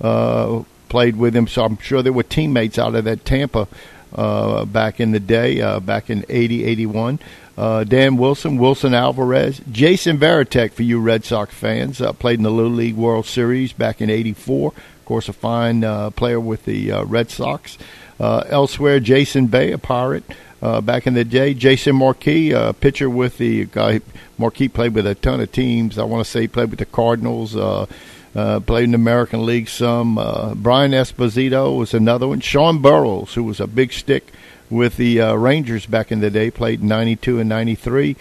Uh, played with him, so I'm sure there were teammates out of that Tampa uh, back in the day, uh, back in 80, 81. Uh, Dan Wilson, Wilson Alvarez, Jason Varitek for you Red Sox fans. Uh, played in the Little League World Series back in '84. Of course, a fine uh, player with the uh, Red Sox. Uh, elsewhere, Jason Bay, a Pirate. Uh, back in the day, Jason Marquis, a pitcher with the guy. Marquis played with a ton of teams. I want to say he played with the Cardinals. played in the American League some. Brian Esposito was another one. Sean Burroughs, who was a big stick with the uh, Rangers back in the day, played in 92 and 93.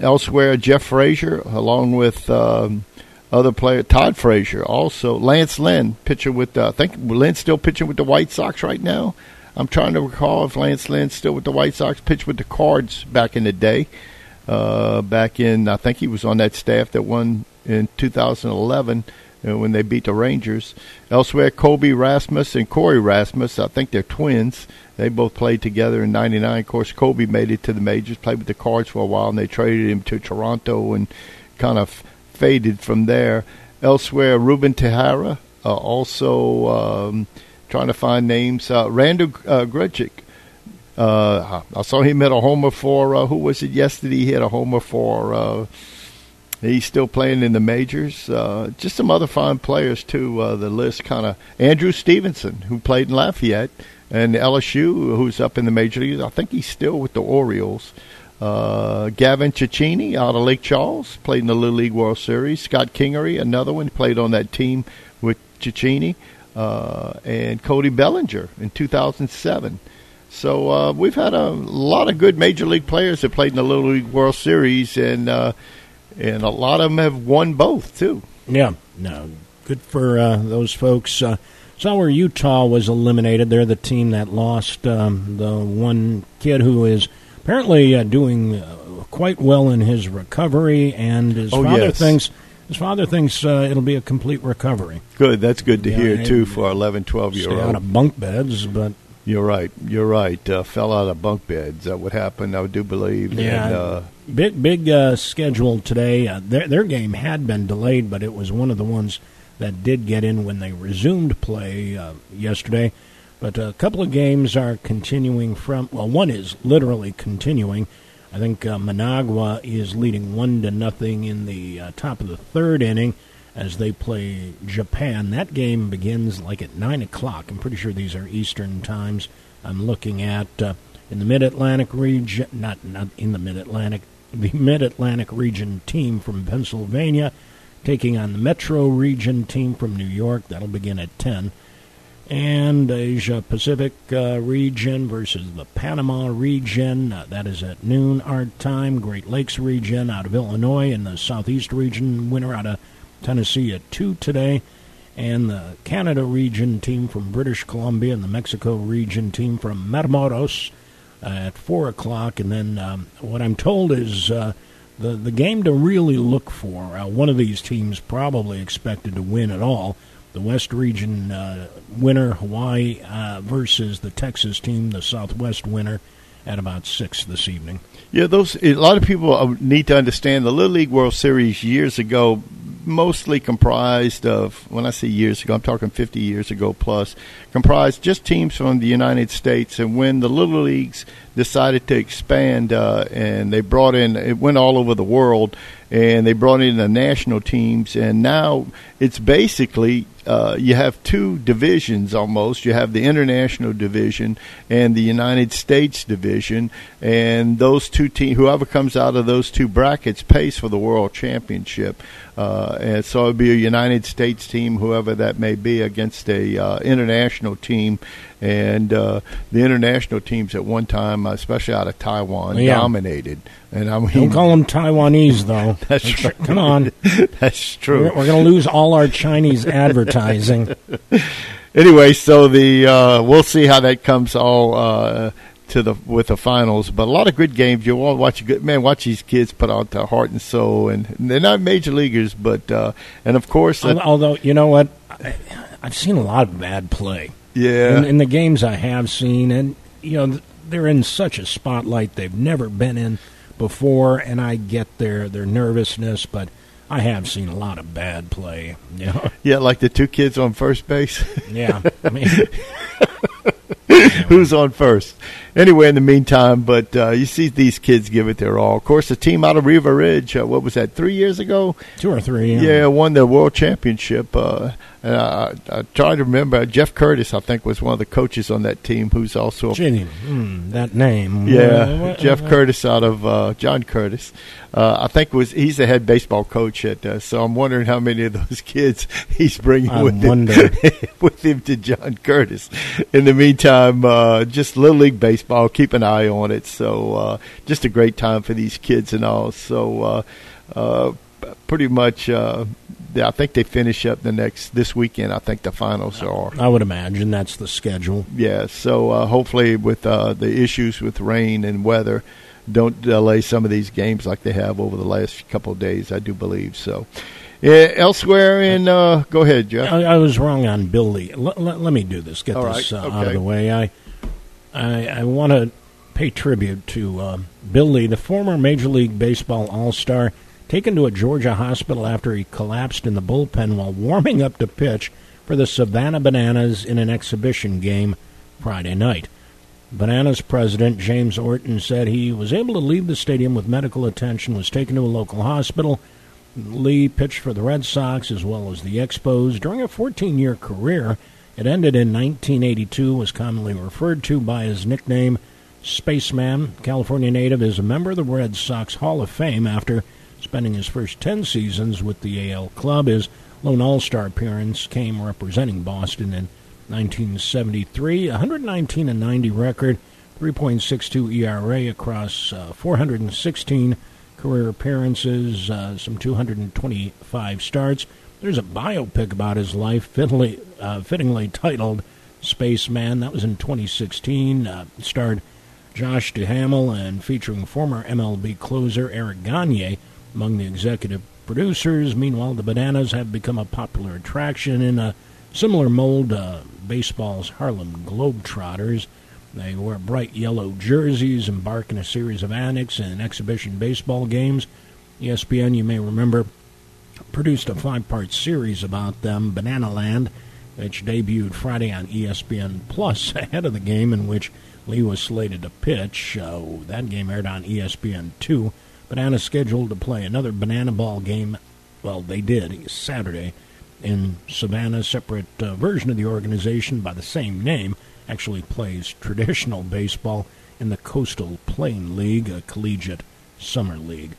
Elsewhere, Jeff Frazier, along with um, other player Todd Frazier, also Lance Lynn, pitcher with uh, I think Lynn's still pitching with the White Sox right now. I'm trying to recall if Lance Lynn's still with the White Sox. Pitched with the Cards back in the day. Uh, back in I think he was on that staff that won in 2011 uh, when they beat the Rangers. Elsewhere, Colby Rasmus and Cory Rasmus, I think they're twins. They both played together in '99. Of course, Kobe made it to the majors, played with the Cards for a while, and they traded him to Toronto and kind of faded from there. Elsewhere, Ruben Tejada, uh, also um, trying to find names. Uh, Randal uh, Uh, I saw him hit a homer for uh, who was it yesterday? He hit a homer for. He's still playing in the majors. Uh, just some other fine players too. Uh, the list kind of Andrew Stevenson, who played in Lafayette and LSU, who's up in the major leagues. I think he's still with the Orioles. Uh, Gavin Cecchini out of Lake Charles played in the Little League World Series. Scott Kingery, another one, played on that team with Cecchini. Uh, and Cody Bellinger in 2007. So uh, we've had a lot of good major league players that played in the Little League World Series, and uh, and a lot of them have won both too. Yeah, no, good for uh, those folks. Uh, Saw where Utah was eliminated. They're the team that lost um, the one kid who is apparently uh, doing uh, quite well in his recovery, and his oh, father yes. thinks his father thinks uh, it'll be a complete recovery. Good, that's good to Yeah, hear too for 11, 12 year Stay out old. of bunk beds, but You're right. You're right. Uh, fell out of bunk beds. That would happen. I do believe. Yeah. And, uh, big big uh, schedule today. Uh, their their game had been delayed, but it was one of the ones that did get in when they resumed play uh, yesterday. But a couple of games are continuing from. Well, one is literally continuing. I think uh, Managua is leading one to nothing in the uh, top of the third inning as they play Japan. That game begins like at nine o'clock. I'm pretty sure these are Eastern times. I'm looking at uh, in the Mid Atlantic region, not not in the Mid Atlantic, the Mid Atlantic region team from Pennsylvania taking on the Metro region team from New York. That'll begin at 10. And Asia Pacific uh, region versus the Panama region. Uh, that is at noon our time. Great Lakes region out of Illinois and the Southeast region winner out of Tennessee at 2 today. And the Canada region team from British Columbia and the Mexico region team from Matamoros at 4 o'clock. And then um, what I'm told is uh, the, the game to really look for, uh, one of these teams probably expected to win at all. The West Region uh, winner, Hawaii, uh, versus the Texas team, the Southwest winner, at about 6 this evening. Yeah, those a lot of people uh, need to understand the Little League World Series years ago mostly comprised of when I say years ago, I'm talking 50 years ago plus, comprised just teams from the United States. And when the Little Leagues decided to expand uh, and they brought in, it went all over the world, and they brought in the national teams, and now it's basically uh, you have two divisions almost. You have the international division and the United States division, and those two teams, whoever comes out of those two brackets, pays for the world championship. Uh, and so it'd be a United States team, whoever that may be, against a uh, international team. And uh, the international teams at one time, especially out of Taiwan, Yeah. dominated. And I mean, Don't call them Taiwanese, though. That's true. Come on. That's true. We're, we're going to lose all our Chinese advertising. anyway, so the uh, we'll see how that comes all uh, to the with the finals. But a lot of good games. You want to watch a good man. Watch these kids put out their heart and soul, and they're not major leaguers, but uh, and of course, uh, Although, you know what? I, I've seen a lot of bad play. Yeah, in, in the games I have seen, and you know they're in such a spotlight they've never been in before, and I get their their nervousness, but I have seen a lot of bad play. You know, yeah, like the two kids on first base. yeah. I mean, who's on first. Anyway, in the meantime, but uh, you see these kids give it their all. Of course, the team out of River Ridge, uh, what was that, three years ago? Two or three. Yeah, yeah won the world championship. Uh, and I, I try to remember Jeff Curtis. I think was one of the coaches on that team, who's also Gee, hmm, that name. Yeah, Jeff Curtis out of uh, John Curtis. Uh, I think was he's the head baseball coach at. Uh, so I'm wondering how many of those kids he's bringing I with wonder. him with him to John Curtis. In the meantime, uh, just little league baseball. Keep an eye on it. So uh, just a great time for these kids and all. So. Uh, uh, pretty much uh, I think they finish up the next this weekend. I think the finals are. I would imagine that's the schedule. Yeah. So uh, hopefully, with uh, the issues with rain and weather, don't delay some of these games like they have over the last couple of days. I do believe so. Yeah, elsewhere in, uh, go ahead, Jeff. I, I, was wrong on Billy. L- l- let me do this. Get All this right. uh, okay. out of the way. I I, I want to pay tribute to uh, Bill Lee, the former Major League Baseball All Star taken to a Georgia hospital after he collapsed in the bullpen while warming up to pitch for the Savannah Bananas in an exhibition game Friday night. Bananas president James Orton said he was able to leave the stadium with medical attention, was taken to a local hospital. Lee pitched for the Red Sox as well as the Expos during a 14 year career. It ended in 1982, was commonly referred to by his nickname Spaceman. California native is a member of the Red Sox Hall of Fame after spending his first 10 seasons with the AL club. His lone All Star appearance came representing Boston in 1973. 119 and 90 record, 3.62 ERA across uh, 416 career appearances, uh, some 225 starts. There's a biopic about his life, fittingly, uh, fittingly titled Spaceman. That was in 2016. Uh, starred Josh Duhamel and featuring former MLB closer Eric Gagne among the executive producers. Meanwhile, the Bananas have become a popular attraction in a similar mold. Uh, baseball's Harlem Globetrotters. They wear bright yellow jerseys, embark in a series of annex and exhibition baseball games. ESPN, you may remember, produced a five-part series about them, Banana Land, which debuted Friday on ESPN Plus ahead of the game in which Lee was slated to pitch. Uh, that game aired on ESPN two. Banana scheduled to play another banana ball game. Well, they did Saturday in Savannah. Separate uh, version of the organization by the same name actually plays traditional baseball in the Coastal Plain League, a collegiate summer league.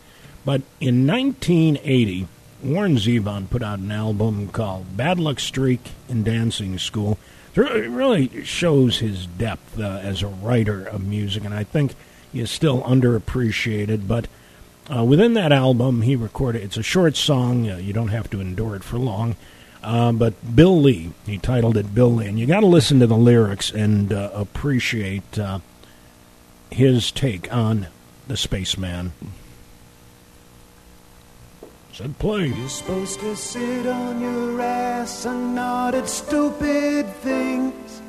But in 1980, Warren Zevon put out an album called Bad Luck Streak in Dancing School. It really shows his depth uh, as a writer of music, and I think he is still underappreciated. But uh, within that album, he recorded. It's a short song. Uh, you don't have to endure it for long. Uh, but Bill Lee, he titled it Bill Lee, and you got to listen to the lyrics and uh, appreciate uh, his take on the spaceman. Said play. You're supposed to sit on your ass and nod at stupid things.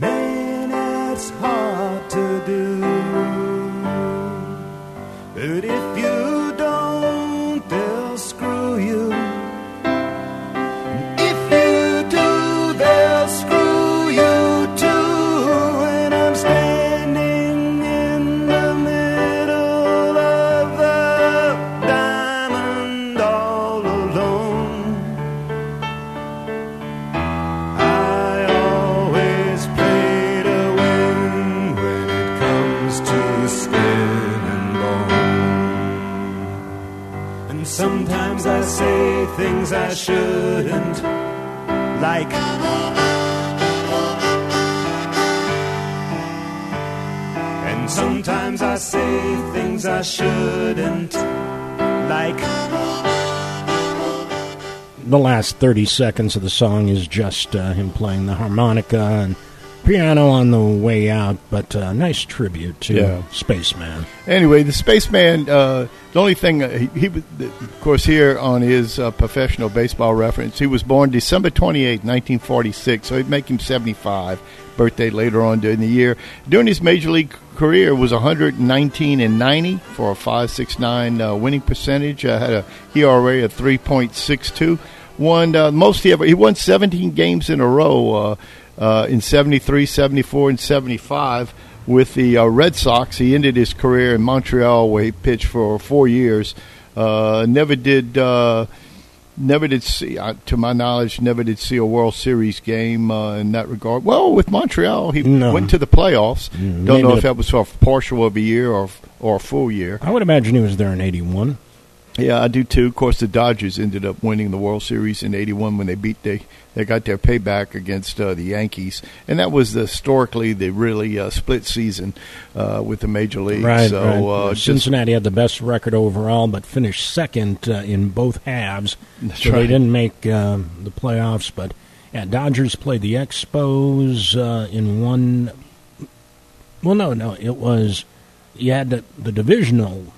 Man, that's hard to do. But if you shouldn't, like. And sometimes I say things I shouldn't, like. the last 30 seconds of the song is just uh, him playing the harmonica and piano on the way out, but uh, nice tribute to Yeah. Spaceman. Anyway, the spaceman. Uh, the only thing uh, he, he, of course, here on his uh, professional baseball reference, he was born December twenty eighth, nineteen forty six. So he'd make him seventy five. Birthday later on during the year. During his major league career, was one hundred nineteen and ninety for a five six nine uh, winning percentage. Uh, had a ERA of three point six two. Won uh, most he ever. He won seventeen games in a row. In 73, 74, and 75 with the uh, Red Sox. He ended his career in Montreal where he pitched for four years. Uh, never did. Uh, never did see, uh, to my knowledge, never did see a World Series game uh, in that regard. Well, with Montreal, he No. went to the playoffs. Mm, Don't know if that was for a partial of a year or or a full year. I would imagine he was there in '81. Yeah, I do too. Of course, the Dodgers ended up winning the World Series in '81 when they beat they they got their payback against uh, the Yankees, and that was historically the really uh, split season uh, with the major league. Right, so right. Uh, Cincinnati had the best record overall, but finished second uh, in both halves. That's so right. they didn't make um, the playoffs. But yeah, Dodgers played the Expos uh, in one. Well, no, no, it was you had the, the divisional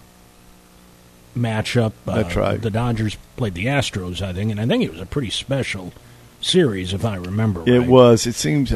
matchup. Uh, That's right. The Dodgers played the Astros, I think, and I think it was a pretty special series, if I remember it right. was. It seems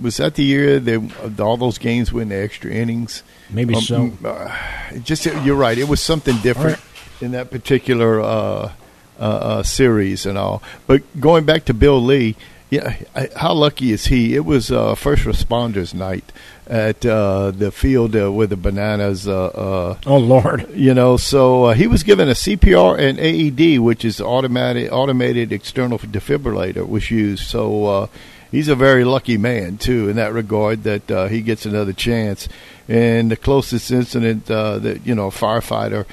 was that the year that all those games went to extra innings. Maybe Um, so. uh, it just you're right. It was something different right. in that particular uh, uh, uh, series and all. But going back to Bill Lee, yeah, I- how lucky is he? It was uh, first responders night at uh, the field uh, where the bananas. Uh, uh, Oh Lord! you know, so uh, he was given a CPR and AED, which is automatic automated external defibrillator, was used. So uh, he's a very lucky man too in that regard that uh, he gets another chance. And the closest incident uh, that you know, a firefighter.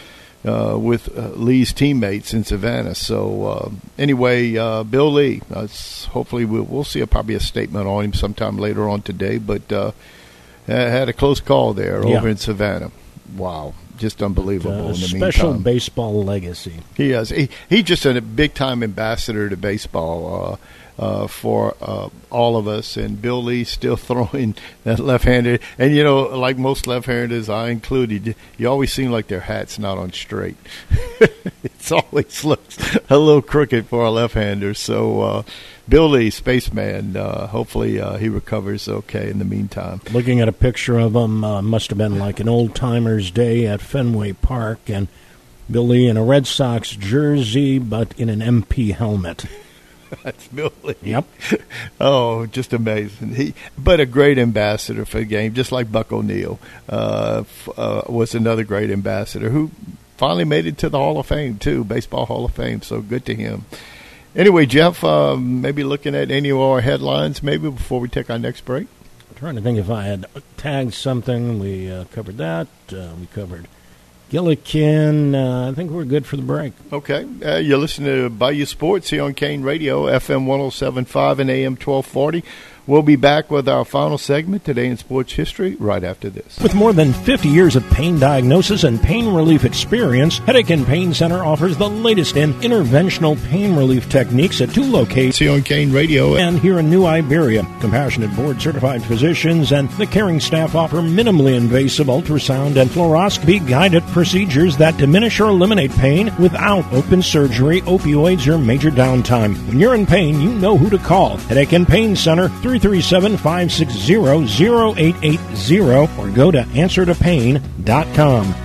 Uh, with uh, Lee's teammates in Savannah. So uh, anyway, uh, Bill Lee. Uh, hopefully, we'll, we'll see a, probably a statement on him sometime later on today. But uh, had a close call there Yeah. over in Savannah. Wow, just unbelievable. Uh, in the special meantime. baseball legacy. He is. He he just a big time ambassador to baseball uh, for uh, all of us. And Bill Lee still throwing that left-handed. And you know, like most left-handers, I included, you always seem like their hat's not on straight. it's always looks a little crooked for a left-hander. So. Uh, Bill Lee, spaceman. Uh, hopefully, uh, he recovers okay in the meantime. Looking at a picture of him, uh, must have been like an old timer's day at Fenway Park, and Billy in a Red Sox jersey, but in an MP helmet. That's Bill Lee. Yep. Oh, just amazing. He, but a great ambassador for the game, just like Buck O'Neil uh, f- uh, was another great ambassador who finally made it to the Hall of Fame too, Baseball Hall of Fame. So good to him. Anyway, Jeff, uh, maybe looking at any of our headlines, maybe before we take our next break. I'm trying to think if I had tagged something. We uh, covered that. Uh, we covered Gillikin. Uh, I think we're good for the break. Okay, uh, you're listening to Bayou Sports here on Kane Radio, FM 107.5 and AM 1240. We'll be back with our final segment today in sports history right after this. With more than 50 years of pain diagnosis and pain relief experience, Headache and Pain Center offers the latest in interventional pain relief techniques at two locations here on Kane Radio. and here in New Iberia. Compassionate board certified physicians and the caring staff offer minimally invasive ultrasound and fluoroscopy guided procedures that diminish or eliminate pain without open surgery, opioids, or major downtime. When you're in pain, you know who to call. Headache and Pain Center, 337 560 0880 or go to answertopain.com.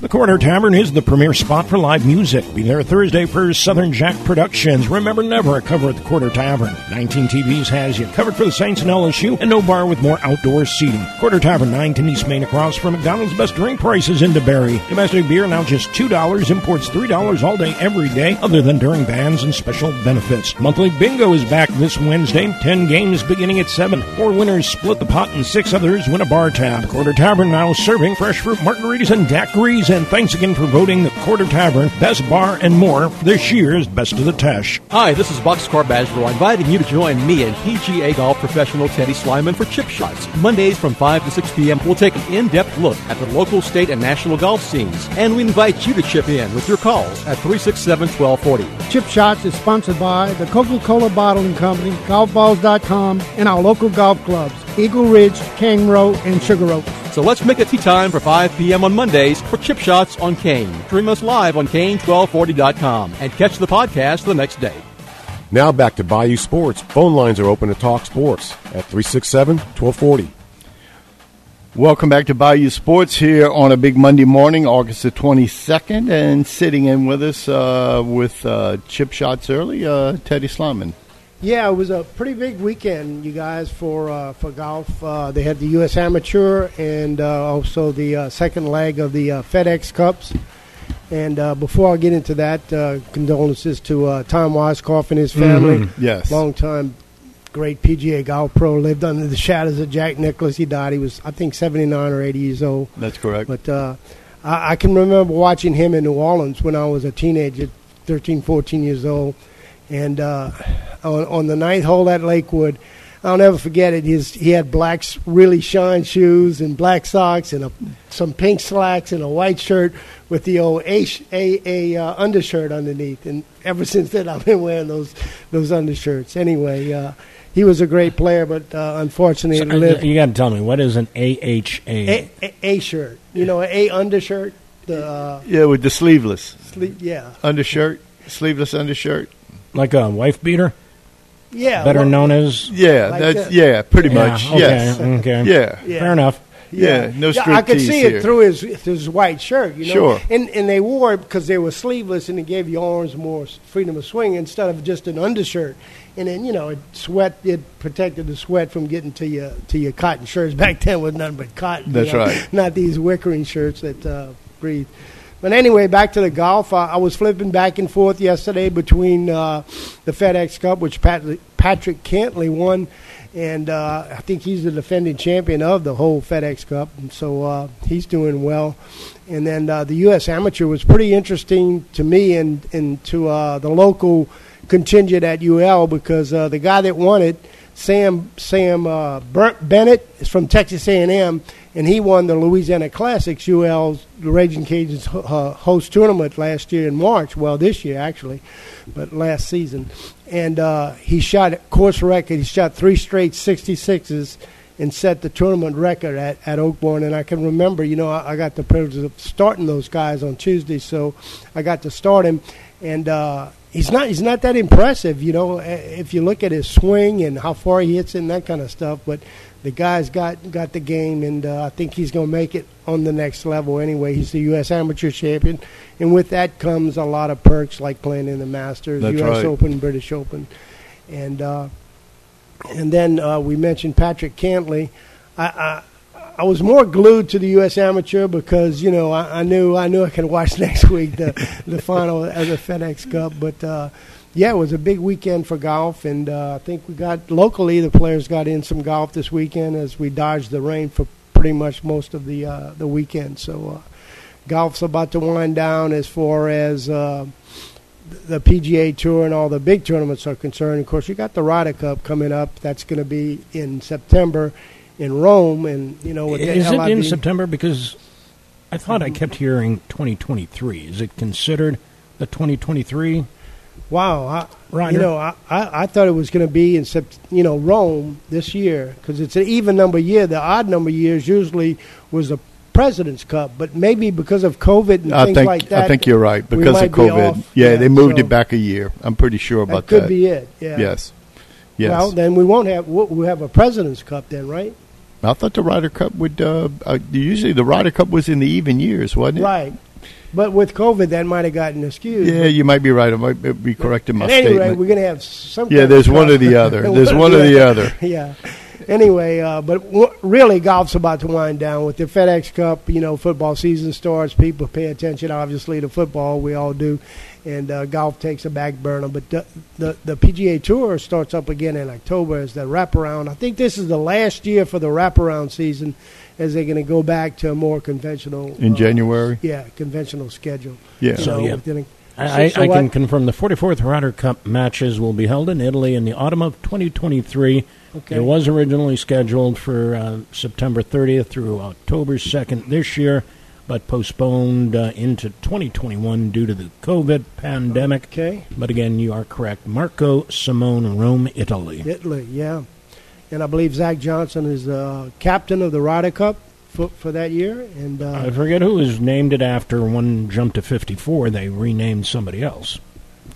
The Quarter Tavern is the premier spot for live music. Be there Thursday for Southern Jack Productions. Remember never a cover at the Quarter Tavern. 19 TVs has you covered for the Saints and LSU, and no bar with more outdoor seating. Quarter Tavern, 19 East Main, across from McDonald's best drink prices in DeBerry. Domestic beer now just $2, imports $3 all day every day, other than during bans and special benefits. Monthly bingo is back this Wednesday. 10 games beginning at 7. Four winners split the pot, and six others win a bar tab. Quarter Tavern now serving fresh fruit margaritas and daiquiris Breeze, and thanks again for voting the Quarter Tavern Best Bar and More for this year's Best of the Teche. Hi, this is Boxcar Basro, inviting you to join me and PGA golf professional Teddy Slyman for Chip Shots. Mondays from 5 to 6 p.m., we'll take an in-depth look at the local, state, and national golf scenes, and we invite you to chip in with your calls at 367-1240. Chip Shots is sponsored by the Coca-Cola Bottling Company, GolfBalls.com, and our local golf clubs, Eagle Ridge, King Row, and Sugar Oak. So let's make it tea time for 5 p.m. on Mondays for Chip Shots on Kane. Stream us live on Kane1240.com and catch the podcast the next day. Now back to Bayou Sports. Phone lines are open to talk sports at 367 1240. Welcome back to Bayou Sports here on a big Monday morning, August the 22nd, and sitting in with us uh, with uh, chip shots early, uh, Teddy Slyman. Yeah, it was a pretty big weekend, you guys, for uh, for golf. Uh, they had the U.S. Amateur and uh, also the uh, second leg of the uh, FedEx Cups. And uh, before I get into that, uh, condolences to uh, Tom Weiskopf and his family. Mhm, yes. long time great PGA golf pro. Lived under the shadows of Jack Nicklaus. He died. He was, I think, seventy nine or eighty years old. That's correct. But uh, I, I can remember watching him in New Orleans when I was a teenager, 13, 14 years old. And uh, on, on the ninth hole at Lakewood, I'll never forget it. His, he had black, really shine shoes and black socks and a, some pink slacks and a white shirt with the old A, a, a uh, undershirt underneath. And ever since then, I've been wearing those those undershirts. Anyway, uh, he was a great player, but uh, unfortunately, So, lived you got to tell me what is an AHA? a, a, a shirt. You know, an A undershirt. The uh, Yeah, with the sleeveless sleeve. Yeah, undershirt, sleeveless undershirt. Like a wife beater, yeah. better well, known as. Yeah, Like that's that. yeah, pretty Yeah, much. okay, Yes. okay. Yeah. Yeah. Fair enough. Yeah, no Yeah, I could see here. it through his his white shirt. You know, Sure. And and they wore it because they were sleeveless and it gave your arms more freedom of swing instead of just an undershirt. And then you know, it sweat it protected the sweat from getting to your to your cotton shirts. Back then was nothing but cotton. you That's know, right. Not these wickering shirts that uh, breathe. But anyway, back to the golf. I, I was flipping back and forth yesterday between uh, the FedEx Cup, which Pat, Patrick Cantlay won, and uh, I think he's the defending champion of the whole FedEx Cup, and so uh, he's doing well. And then uh, the U.S. Amateur was pretty interesting to me and and to uh, the local contingent at UL because uh, the guy that won it, Sam Sam uh, Bur- Bennett, is from Texas A&M, and he won the Louisiana Classics, UL's the Raging Cajuns uh, host tournament last year in March. Well, this year actually, but last season, and uh, he shot course record. He shot three straight 66s and set the tournament record at, at Oakbourne. And I can remember, you know, I, I got the privilege of starting those guys on Tuesday, so I got to start him. And uh, he's not he's not that impressive, you know, eh, if you look at his swing and how far he hits it and that kind of stuff. But the guy's got got the game, and uh, I think he's going to make it on the next level. Anyway, he's the U.S. Amateur champion, and with that comes a lot of perks like playing in the Masters, That's U.S. right. Open, British Open, and uh, and then uh, we mentioned Patrick Cantlay. I, I I was more glued to the U.S. Amateur because you know I, I knew I knew I could watch next week the the final of the FedEx Cup, but. Uh, yeah, it was a big weekend for golf, and uh, I think we got locally the players got in some golf this weekend as we dodged the rain for pretty much most of the uh, the weekend. So uh, golf's about to wind down as far as uh, the PGA Tour and all the big tournaments are concerned. Of course, you got the Ryder Cup coming up. That's going to be in September in Rome, and you know with the Is it in September? Because I thought I kept hearing 2023. Is it considered the 2023? Wow, I, Ryder? you know, I, I, I thought it was going to be in Sept, you know Rome this year because it's an even number year. The odd number years usually was the President's Cup, but maybe because of COVID and I things think like that, I think you're right because might of be COVID. off. Yeah, they moved so it back a year. I'm pretty sure about That could that. be it. Yeah. Yes. Yes. Well, then we won't have we'll, we'll have a President's Cup then, right? I thought the Ryder Cup would. Uh, uh, usually, the Ryder Cup was in the even years, wasn't it? Right. But with COVID, that might have gotten excused. Yeah, you might be right. I might be correct in my At any rate, statement. we're going to have some. Yeah, there's one or the other. There's one or the other. yeah. Anyway, uh, but w- really, golf's about to wind down with the FedEx Cup. You know, football season starts. People pay attention, obviously, to football. We all do, and uh, golf takes a back burner. But the, the the PGA Tour starts up again in October as the wraparound. I think this is the last year for the wraparound season, as they're going to go back to a more conventional In uh, January? Yeah, conventional schedule. Yeah. So, yeah. within a- I, so I, I can confirm the 44th Ryder Cup matches will be held in Italy in the autumn of 2023. Okay. It was originally scheduled for uh, September 30th through October 2nd this year, but postponed uh, into 2021 due to the COVID pandemic. Okay. But again, you are correct. Marco Simone, Rome, Italy. Italy, yeah. And I believe Zach Johnson is the captain of the Ryder Cup for, for that year. And uh, I forget who was named it after. One jumped to 54. They renamed somebody else,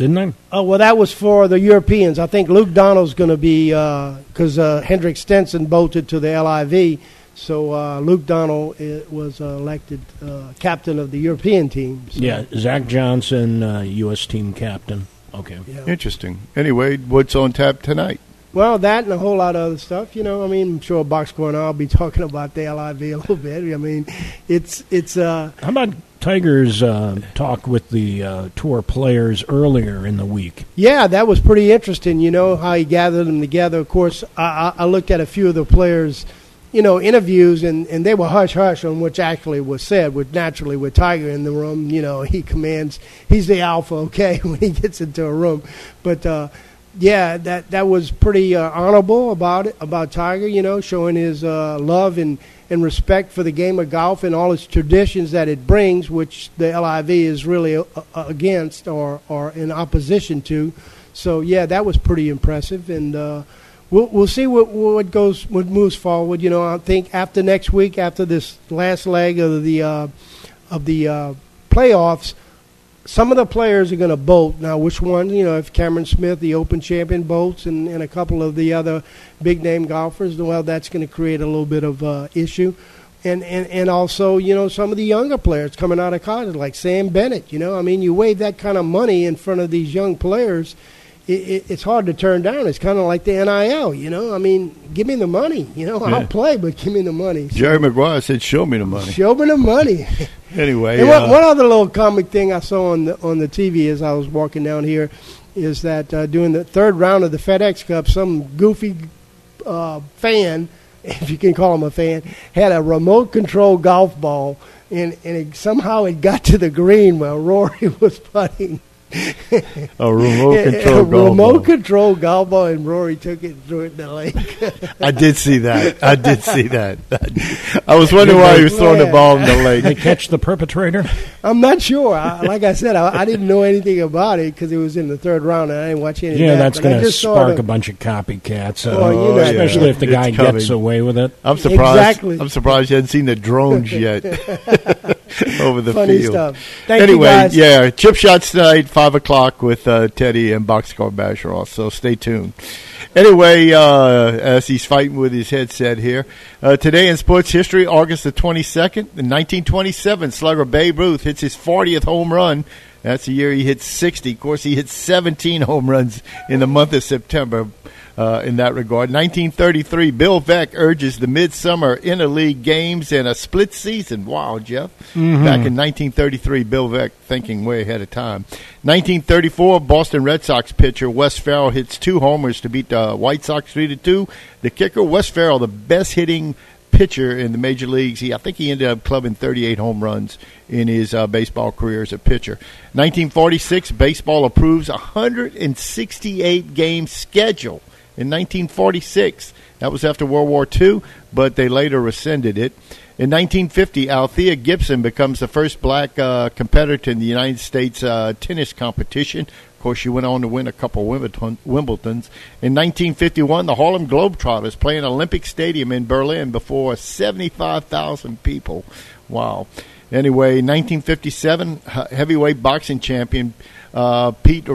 didn't they? Oh well, that was for the Europeans. I think Luke Donald's going to be because uh, Henrik Stenson bolted to the LIV, so uh, Luke Donald uh, was uh, elected uh, captain of the European team. So, Yeah, Zach Johnson, uh, U.S. team captain. Okay. yeah. Interesting. Anyway, what's on tap tonight? Well, that and a whole lot of other stuff. You know, I mean, I'm sure Box Corner. I'll be talking about the LIV a little bit. I mean, it's it's uh, How about Tiger's uh, talk with the uh, tour players earlier in the week? Yeah, that was pretty interesting. You know how he gathered them together. Of course, I, I I looked at a few of the players, you know, interviews, and, and they were hush hush on which actually was said. With naturally, with Tiger in the room, you know, he commands. He's the alpha, okay, when he gets into a room. But uh, yeah, that that was pretty uh, honorable about it about Tiger. You know, showing his uh, love and and respect for the game of golf and all its traditions that it brings, which the LIV is really uh, uh, against or or in opposition to. So yeah, that was pretty impressive, and uh, we'll we'll see what what goes what moves forward. You know, I think after next week, after this last leg of the uh, of the uh, playoffs, some of the players are going to bolt. Now, which one? You know, if Cameron Smith, the Open champion, bolts, and, and a couple of the other big name golfers, well, that's going to create a little bit of uh, issue. And, and and also, you know, some of the younger players coming out of college, like Sam Bennett. You know, I mean, you wave that kind of money in front of these young players, it, it, it's hard to turn down. It's kind of like the NIL. You know, I mean, give me the money. You know, Yeah. I'll play, but give me the money. So, Jerry Maguire said, "Show me the money." Show me the money. Anyway, And one, uh, one other little comic thing I saw on the on the TV as I was walking down here is that uh, during the third round of the FedEx Cup, some goofy uh, fan, if you can call him a fan, had a remote control golf ball, and and it, somehow it got to the green while Rory was putting. A remote A control golf remote ball. control golf ball, and Rory took it and threw it in the lake. I did see that. I did see that. I was wondering why he was throwing the ball in the They lake. catch the perpetrator? I'm not sure. I, like I said, I, I didn't know anything about it because it was in the third round, and I didn't watch any. Yeah, of that, that's going to spark the- a bunch of copycats. Uh, Well, you know- especially yeah. if the It's guy coming. gets away with it. I'm surprised. Exactly. I'm surprised you hadn't seen the drones yet over the Funny field. stuff. Thank you, anyway, guys. yeah, chip shots tonight, five o'clock with uh, Teddy and Boxcar Basharoff. So stay tuned. Anyway, uh, as he's fighting with his headset here, uh, today in sports history, August the 22nd, in 1927, slugger Babe Ruth hits his 40th home run. That's the year he hit 60. Of course, he hit 17 home runs in the month of September. Uh, in that regard, 1933, Bill Veeck urges the midsummer interleague games in a split season. Wow, Jeff! Back in 1933, Bill Veeck thinking way ahead of time. 1934, Boston Red Sox pitcher Wes Ferrell hits two homers to beat the White Sox three to two. The kicker Wes Ferrell, the best hitting pitcher in the major leagues. He, I think he ended up clubbing 38 home runs in his uh, baseball career as a pitcher. 1946, baseball approves a 168 game schedule. In 1946, that was after World War II, but they later rescinded it. In 1950, Althea Gibson becomes the first black uh, competitor in the United States uh, tennis competition. Of course, she went on to win a couple Wimbledon, Wimbledons. In 1951, the Harlem Globetrotters play in Olympic Stadium in Berlin before 75,000 people. Wow. Anyway, 1957, heavyweight boxing champion uh, Pete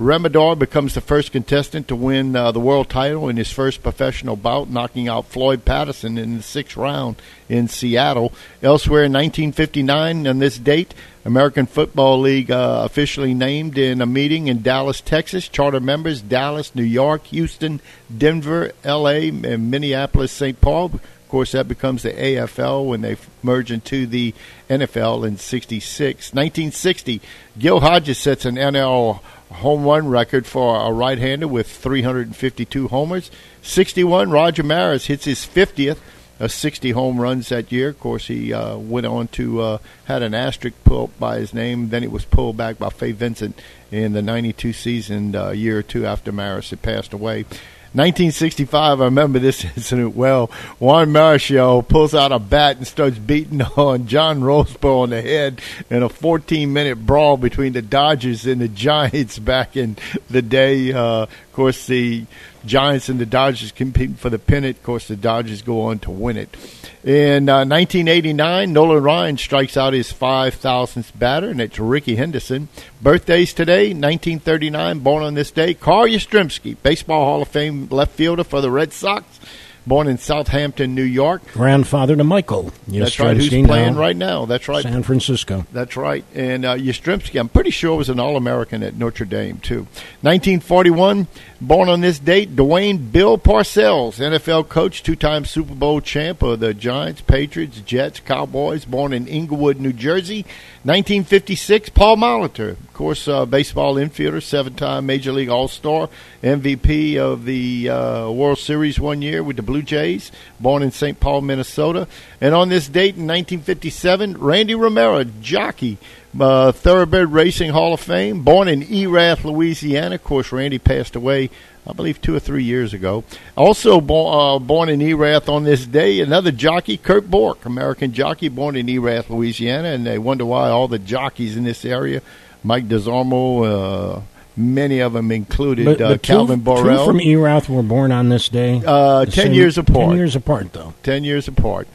Remador becomes the first contestant to win uh, the world title in his first professional bout, knocking out Floyd Patterson in the sixth round in Seattle. Elsewhere in 1959, on this date, American Football League uh, officially named in a meeting in Dallas, Texas. Charter members Dallas, New York, Houston, Denver, L.A., and Minneapolis, St. Paul. Of course, that becomes the AFL when they merge into the NFL in '66. 1960, Gil Hodges sets an NL home run record for a right-hander with 352 homers. 61, Roger Maris hits his 50th of 60 home runs that year. Of course, he uh, went on to uh, had an asterisk put by his name. Then it was pulled back by Fay Vincent in the 92 season, uh, a year or two after Maris had passed away. 1965, I remember this incident well. Juan Marichal pulls out a bat and starts beating on John Roseboro on the head in a 14 minute brawl between the Dodgers and the Giants back in the day. Uh, of course, the Giants and the Dodgers competing for the pennant. Of course, the Dodgers go on to win it. In uh, 1989, Nolan Ryan strikes out his 5,000th batter, and it's Rickey Henderson. Birthdays today, 1939, born on this day, Carl Yastrzemski, Baseball Hall of Fame left fielder for the Red Sox born in Southampton, New York. Grandfather to Michael. That's right. Who's playing now, right now? That's right. San Francisco. That's right. And uh, Yastrzemski, I'm pretty sure, was an All American at Notre Dame, too. 1941, born on this date, Duane Bill Parcells, NFL coach, two time Super Bowl champ of the Giants, Patriots, Jets, Cowboys, born in Englewood, New Jersey. 1956, Paul Molitor, of course, uh, baseball infielder, seven time Major League All Star, MVP of the uh, World Series one year with the Blue Jays, born in St. Paul, Minnesota. And on this date in 1957, Randy Romero, jockey, uh, Thoroughbred Racing Hall of Fame, born in Erath, Louisiana. Of course, Randy passed away, I believe, two or three years ago. Also bo- uh, born in Erath on this day, another jockey, Curt Bourque, American jockey, born in Erath, Louisiana. And they wonder why all the jockeys in this area, Mike DeZarmo, uh, many of them included But, uh, but two- Calvin Borel. Two from Erath were born on this day. Uh, ten same- years apart. Ten years apart, though. Ten years apart.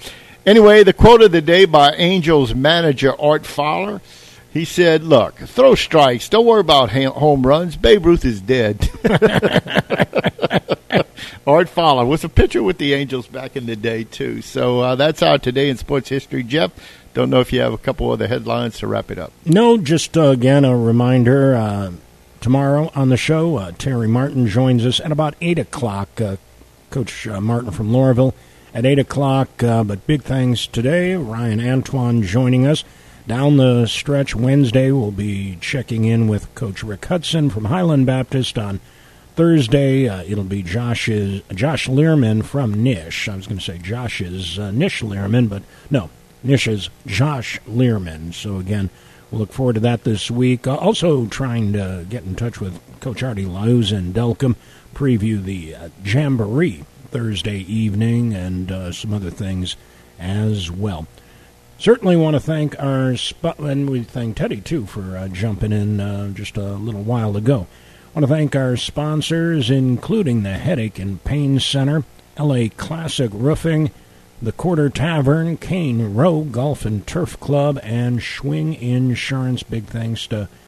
Anyway, the quote of the day by Angels manager Art Fowler. He said, "Look, throw strikes. Don't worry about ha- home runs. Babe Ruth is dead." Art Fowler was a pitcher with the Angels back in the day too. So uh, that's our today in sports history. Jeff, don't know if you have a couple other headlines to wrap it up. No, just uh, again a reminder. Uh, tomorrow on the show, uh, Terry Martin joins us at about eight o'clock. Uh, Coach uh, Martin from Loreauville at eight o'clock. But big things today. Ryan Antoine joining us. Down the stretch Wednesday, we'll be checking in with Coach Rick Hudson from Highland Baptist on Thursday. Uh, it'll be Josh's Josh Learman from Nish. I was going to say Josh's uh, Nish Learman, but no, Nish's Josh Learman. So again, we'll look forward to that this week. Uh, also, trying to get in touch with Coach Artie Lauz in Delcambre, preview the uh, Jamboree Thursday evening, and uh, some other things as well. Certainly want to thank our spot, and we thank Teddy too for uh, jumping in uh, just a little while ago. want to thank our sponsors, including the Headache and Pain Center, LA Classic Roofing, the Quarter Tavern, Cane Row Golf and Turf Club, and Schwing Insurance. Big thanks to